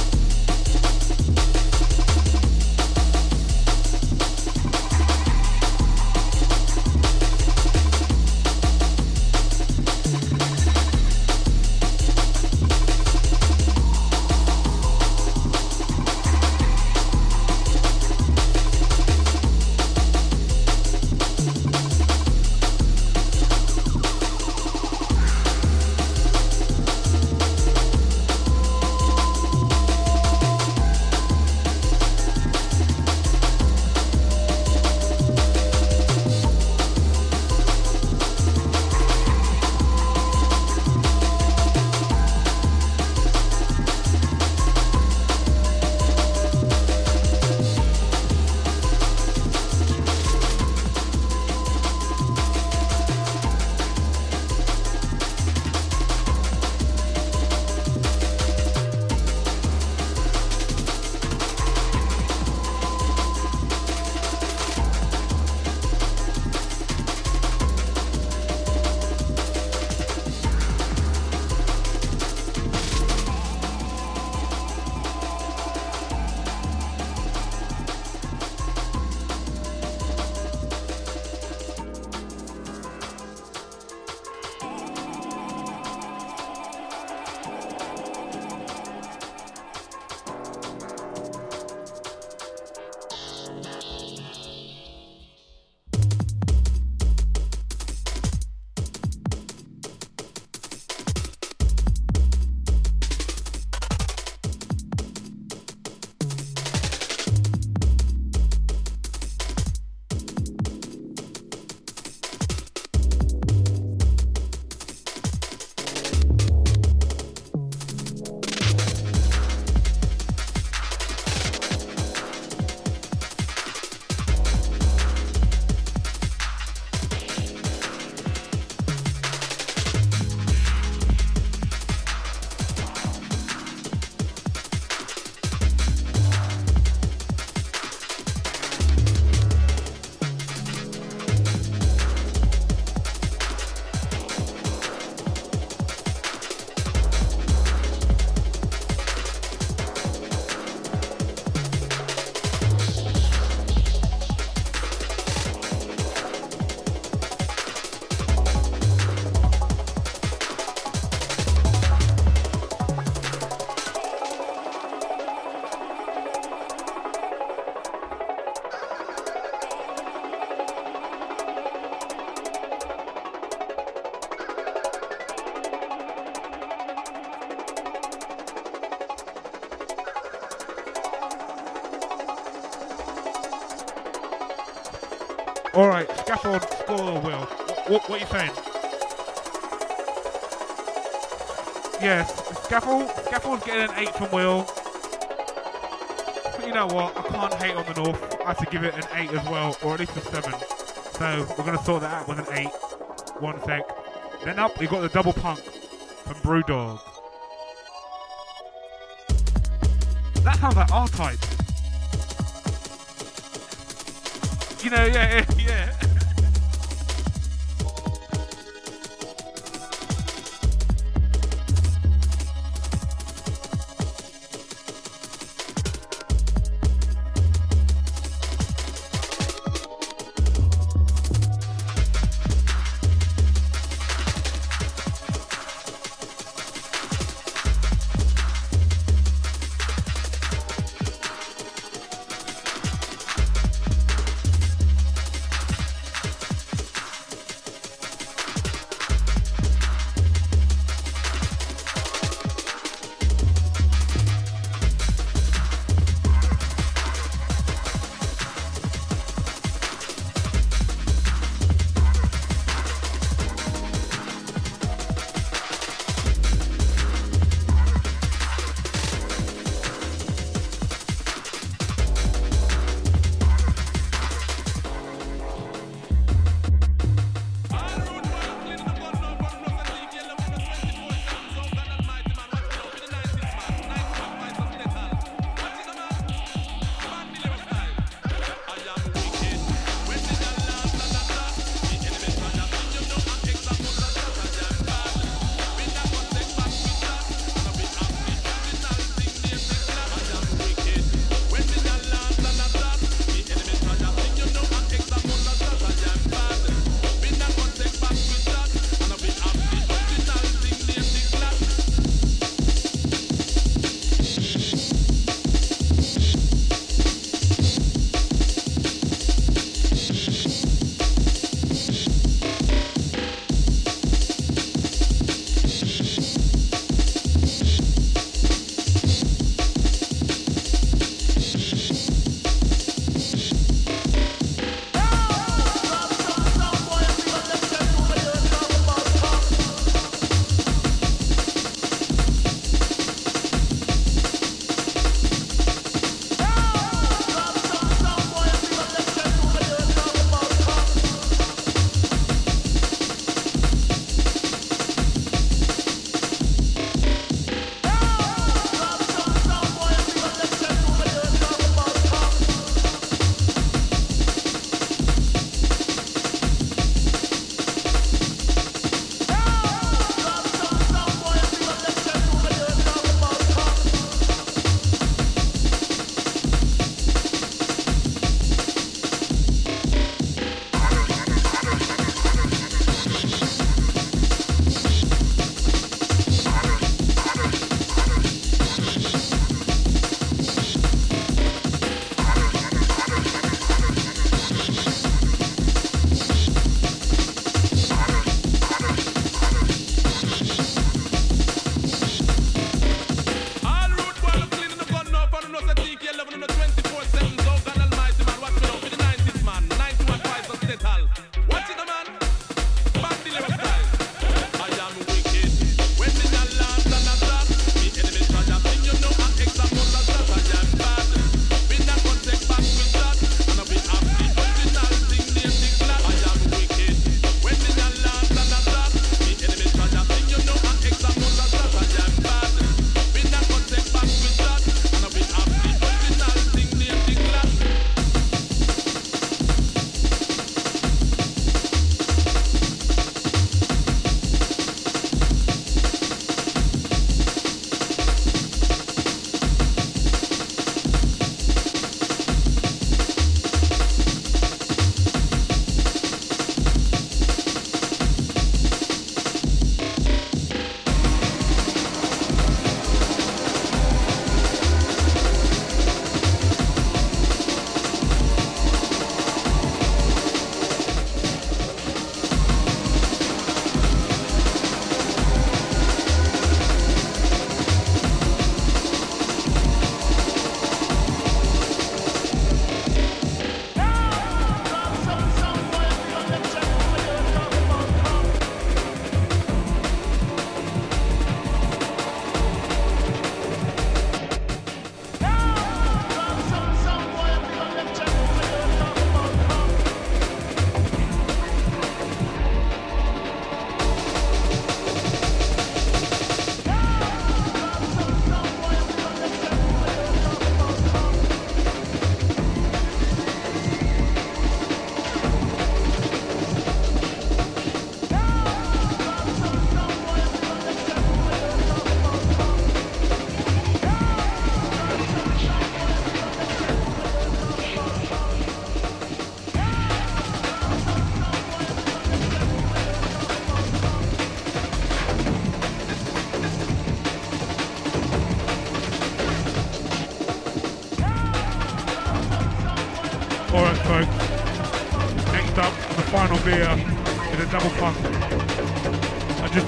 [SPEAKER 3] What, what, are you saying? Yes, Scafell. Scafell's getting an eight from Will. But you know what? I can't hate on the North. I have to give it an eight as well, or at least a seven. So we're gonna sort that out with an eight. One sec. Then up, we got the double punk from Brewdog. That sounds like R-Type. You know, yeah.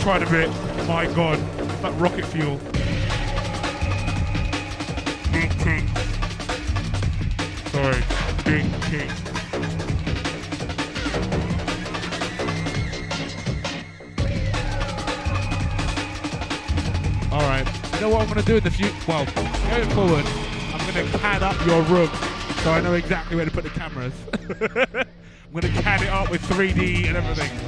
[SPEAKER 3] Tried a bit. My god, that rocket fuel. Big ting. Sorry, big ting. All right. You know what I'm going to do in the future? Well, going forward, I'm going to CAD up your room so I know exactly where to put the cameras. I'm going to CAD it up with 3D and everything.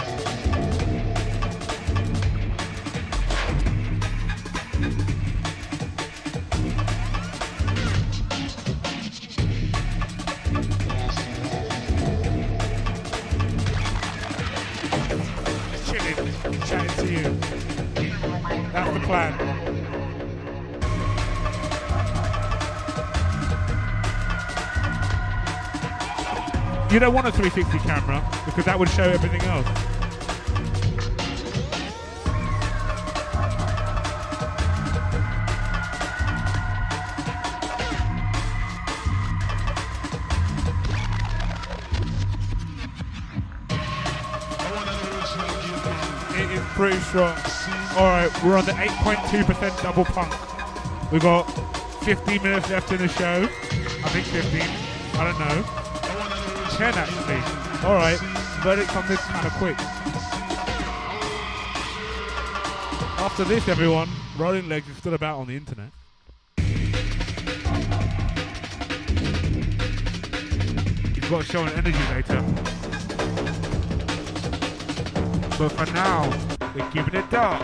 [SPEAKER 3] You don't want a 360 camera because that would show everything else. It is pretty strong. Alright, we're on the 8.2% double punk. We've got 15 minutes left in the show. I think 15. I don't know. 10 actually. Alright, verdict on this kind of quick. After this, everyone, Rolling Legs is still about on the internet. You've got to show an energy later. But for now, we're keeping it dark.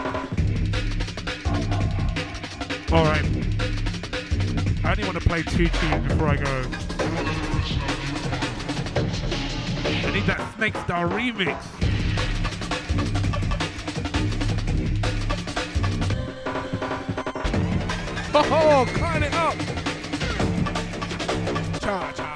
[SPEAKER 3] Alright. I only want to play two tunes before I go. Need that Snake Star remix. Oh, climb it up! Cha cha!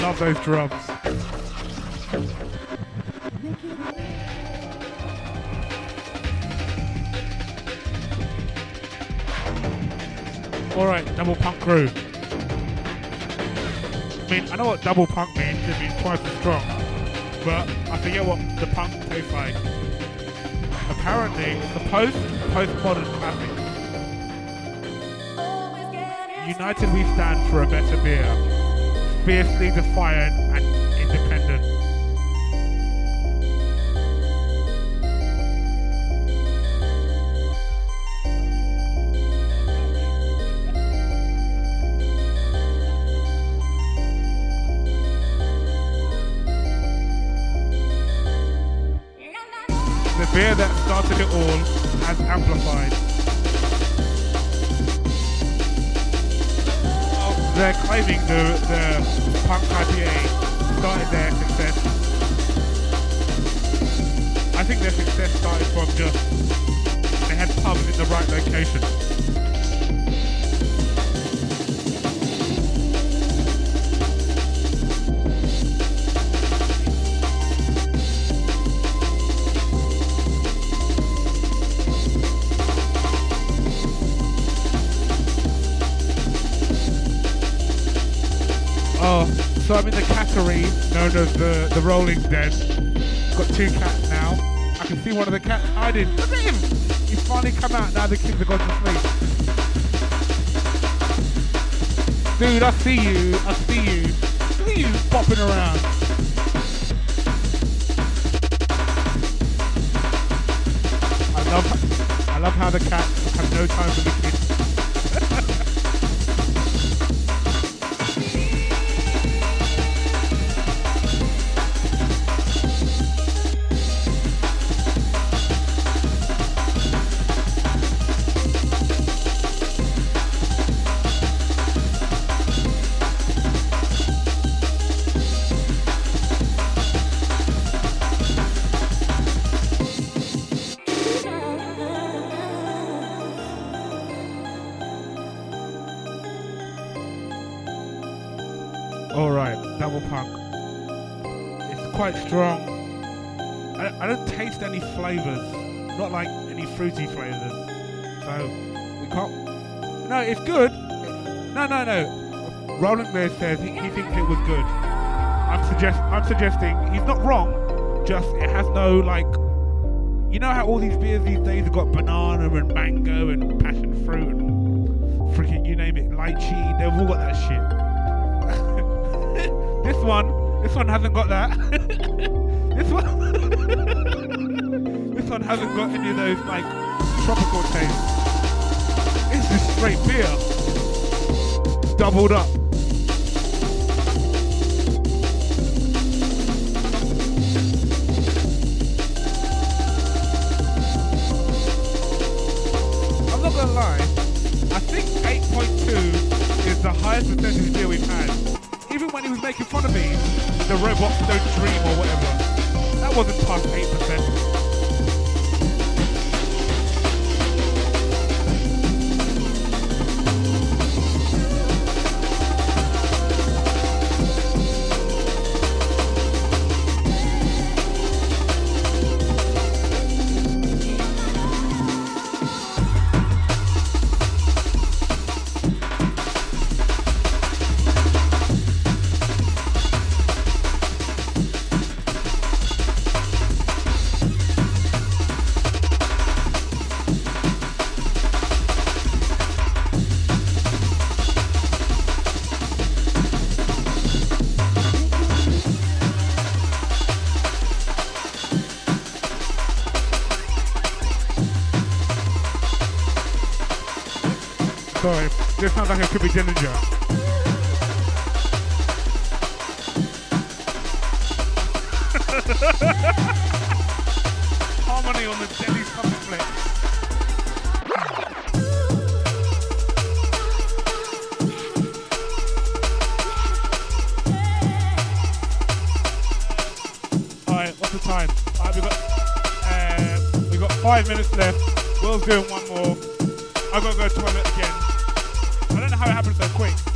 [SPEAKER 3] Love those drums. Crew. I mean, I know what double punk means, it means twice as strong. But I forget what the punk tastes like. Apparently, a post postmodern classic. United we stand for a better beer. Fiercely defiant and started it all has amplified. Oh, They're claiming the, the punk IPA started their success. I think their success started from just they had pubs in the right location. I'm in the cattery known as the, the Rolling Den. Got two cats now. I can see one of the cats hiding. Look at him! He's finally come out now the kids have gone to sleep. Dude, I see you. I see you. Look at you bopping around. I love I love how the cats have no time for the kids. Roland Mayer says he, he thinks it was good. I'm suggest I'm suggesting he's not wrong. Just it has no like. You know how all these beers these days have got banana and mango and passion fruit and freaking you name it, lychee. They've all got that shit. this one, this one hasn't got that. this one, this one hasn't got any of those like tropical tastes. It's just straight beer, doubled up. Sorry, this sounds like it could be Dillinja. Harmony on the. Alright, what's the time? Alright, we've, got uh, we got five minutes left. Will's doing one more. I gotta go to toilet again. So quick.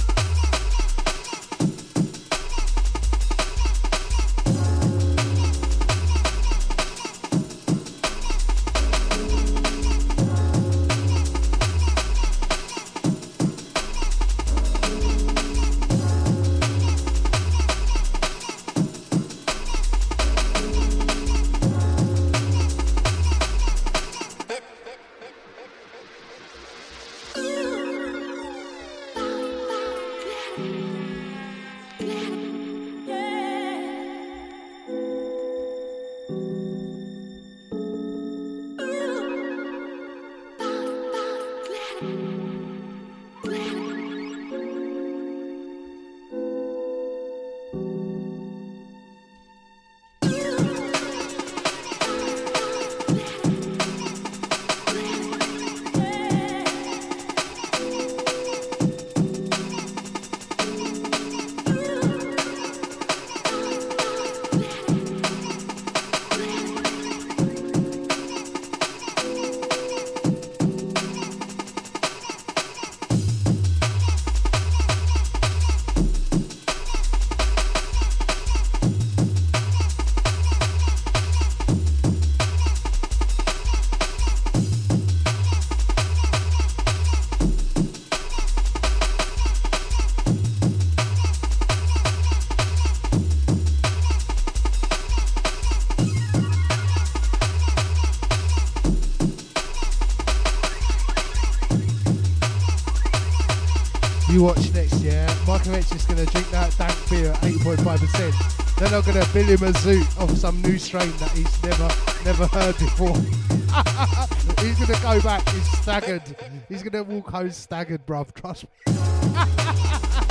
[SPEAKER 1] X is going to drink that dank beer at 8.5%. Then I'm going to bill him a zoot of some new strain that he's never never heard before. he's going to go back, he's staggered. He's going to walk home staggered, bruv, trust me.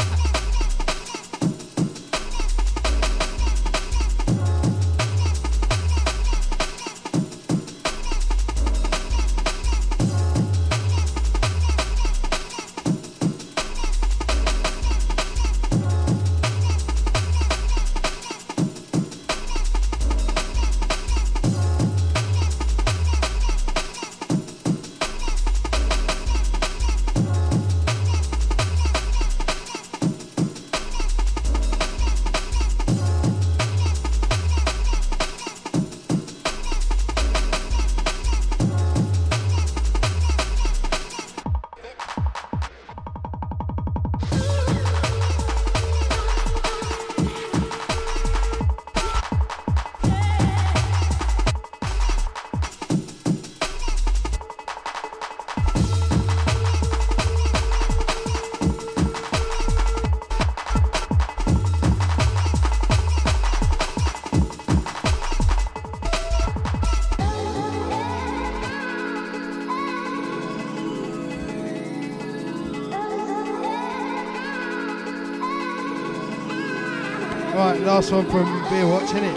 [SPEAKER 1] last one from Beer Watch, innit?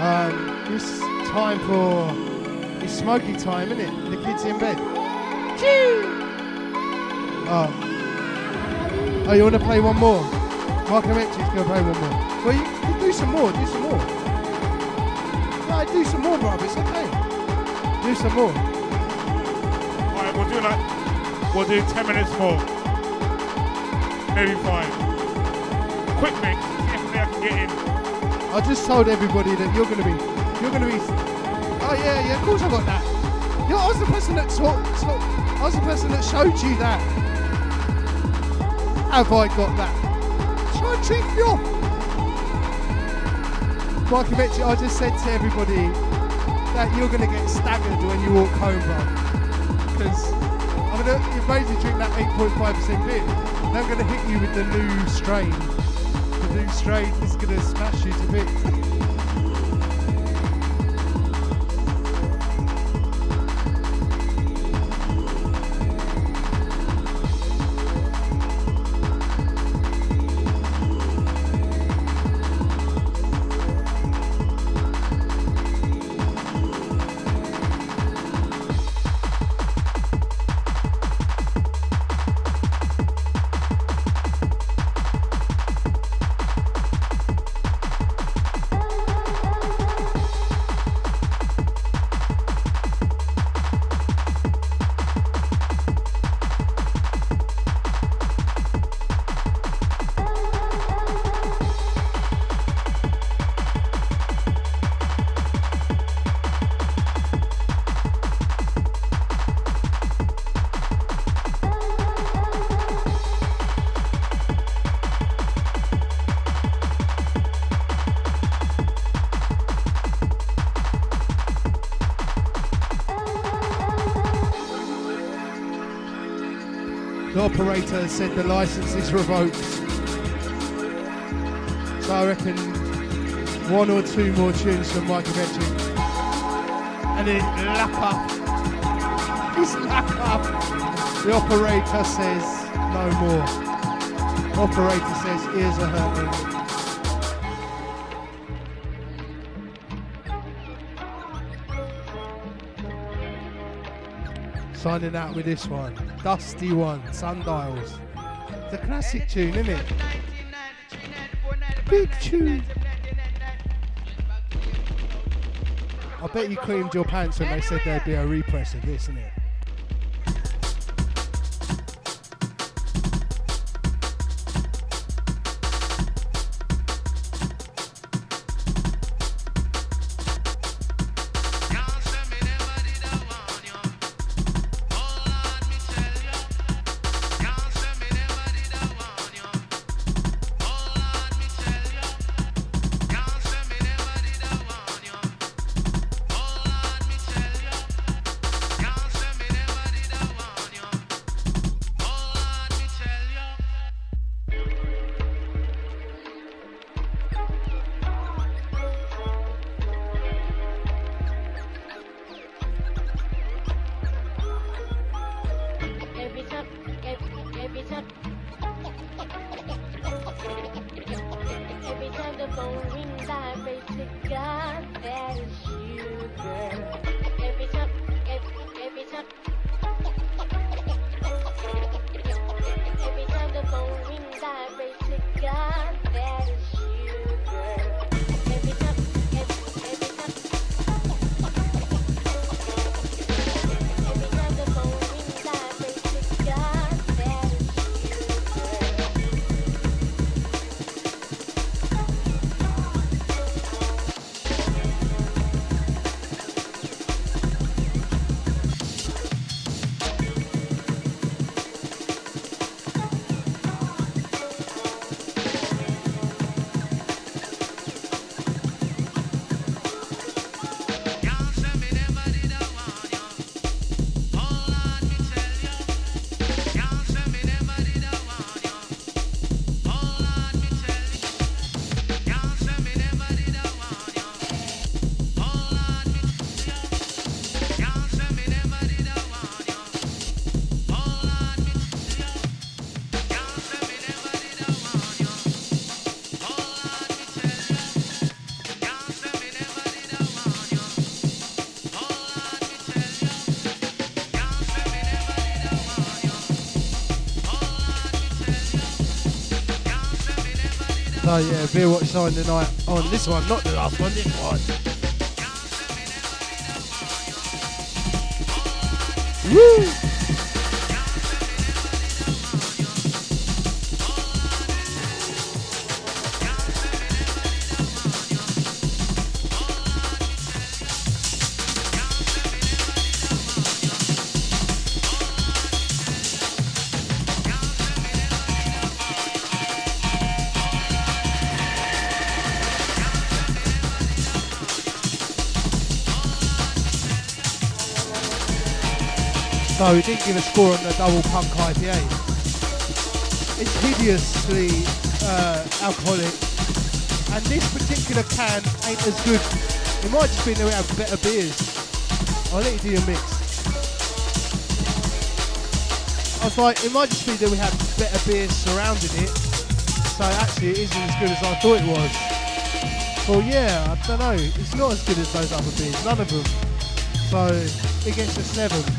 [SPEAKER 1] Um, it's time for it's smoky time, innit? The kids in bed. Oh. Oh, you want to play one more? Mark Amenchi's going to play one more. Well, you, you do some more, do some more. No, do some more, bro. It's okay. Do some more.
[SPEAKER 3] Alright, we'll do like, we'll do 10 minutes more. Maybe five. Quick mix, if I.
[SPEAKER 1] I just told everybody that you're going to be, you're going to be. Oh yeah, yeah. Of course I got that. Yo, I was the person that saw, saw, I was the person that showed you that. Have I got that? Try and trick me off. Mark Amenchi, I just said to everybody that you're going to get staggered when you walk home, bro. Because I'm going to, you've you drink that 8.5% beer. I'm going to hit you with the new strain. Strain is going to smash you to bits. Said the license is revoked. So I reckon one or two more tunes from Michael Betchin. And then lap up. He's lap up. The operator says no more. Operator says ears are hurting. Signing out with this one. Dusty one, Sundials. It's a classic tune, isn't it? Big tune. I bet you creamed your pants when they said there'd be a repress of this, isn't it? So yeah, Beer Watch signing the night on this one, not the last one, this one. Woo! So he didn't give a score on the double punk IPA. It's hideously uh, alcoholic, and this particular can ain't as good. It might just be that we have better beers. I'll let you do your mix. I was like, it might just be that we have better beers surrounding it. So actually, it isn't as good as I thought it was. Well, yeah, I don't know. It's not as good as those other beers, none of them. So it gets a seven.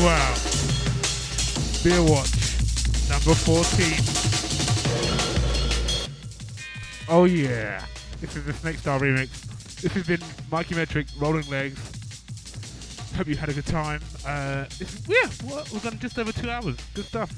[SPEAKER 3] You out. Beer Watch, number 14. Oh yeah. This is the Snake Style remix. This has been Mikey Metric, Rolling Legs. Hope you had a good time. Uh, yeah, well, we've done just over two hours. Good stuff.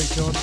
[SPEAKER 1] Sorry, John.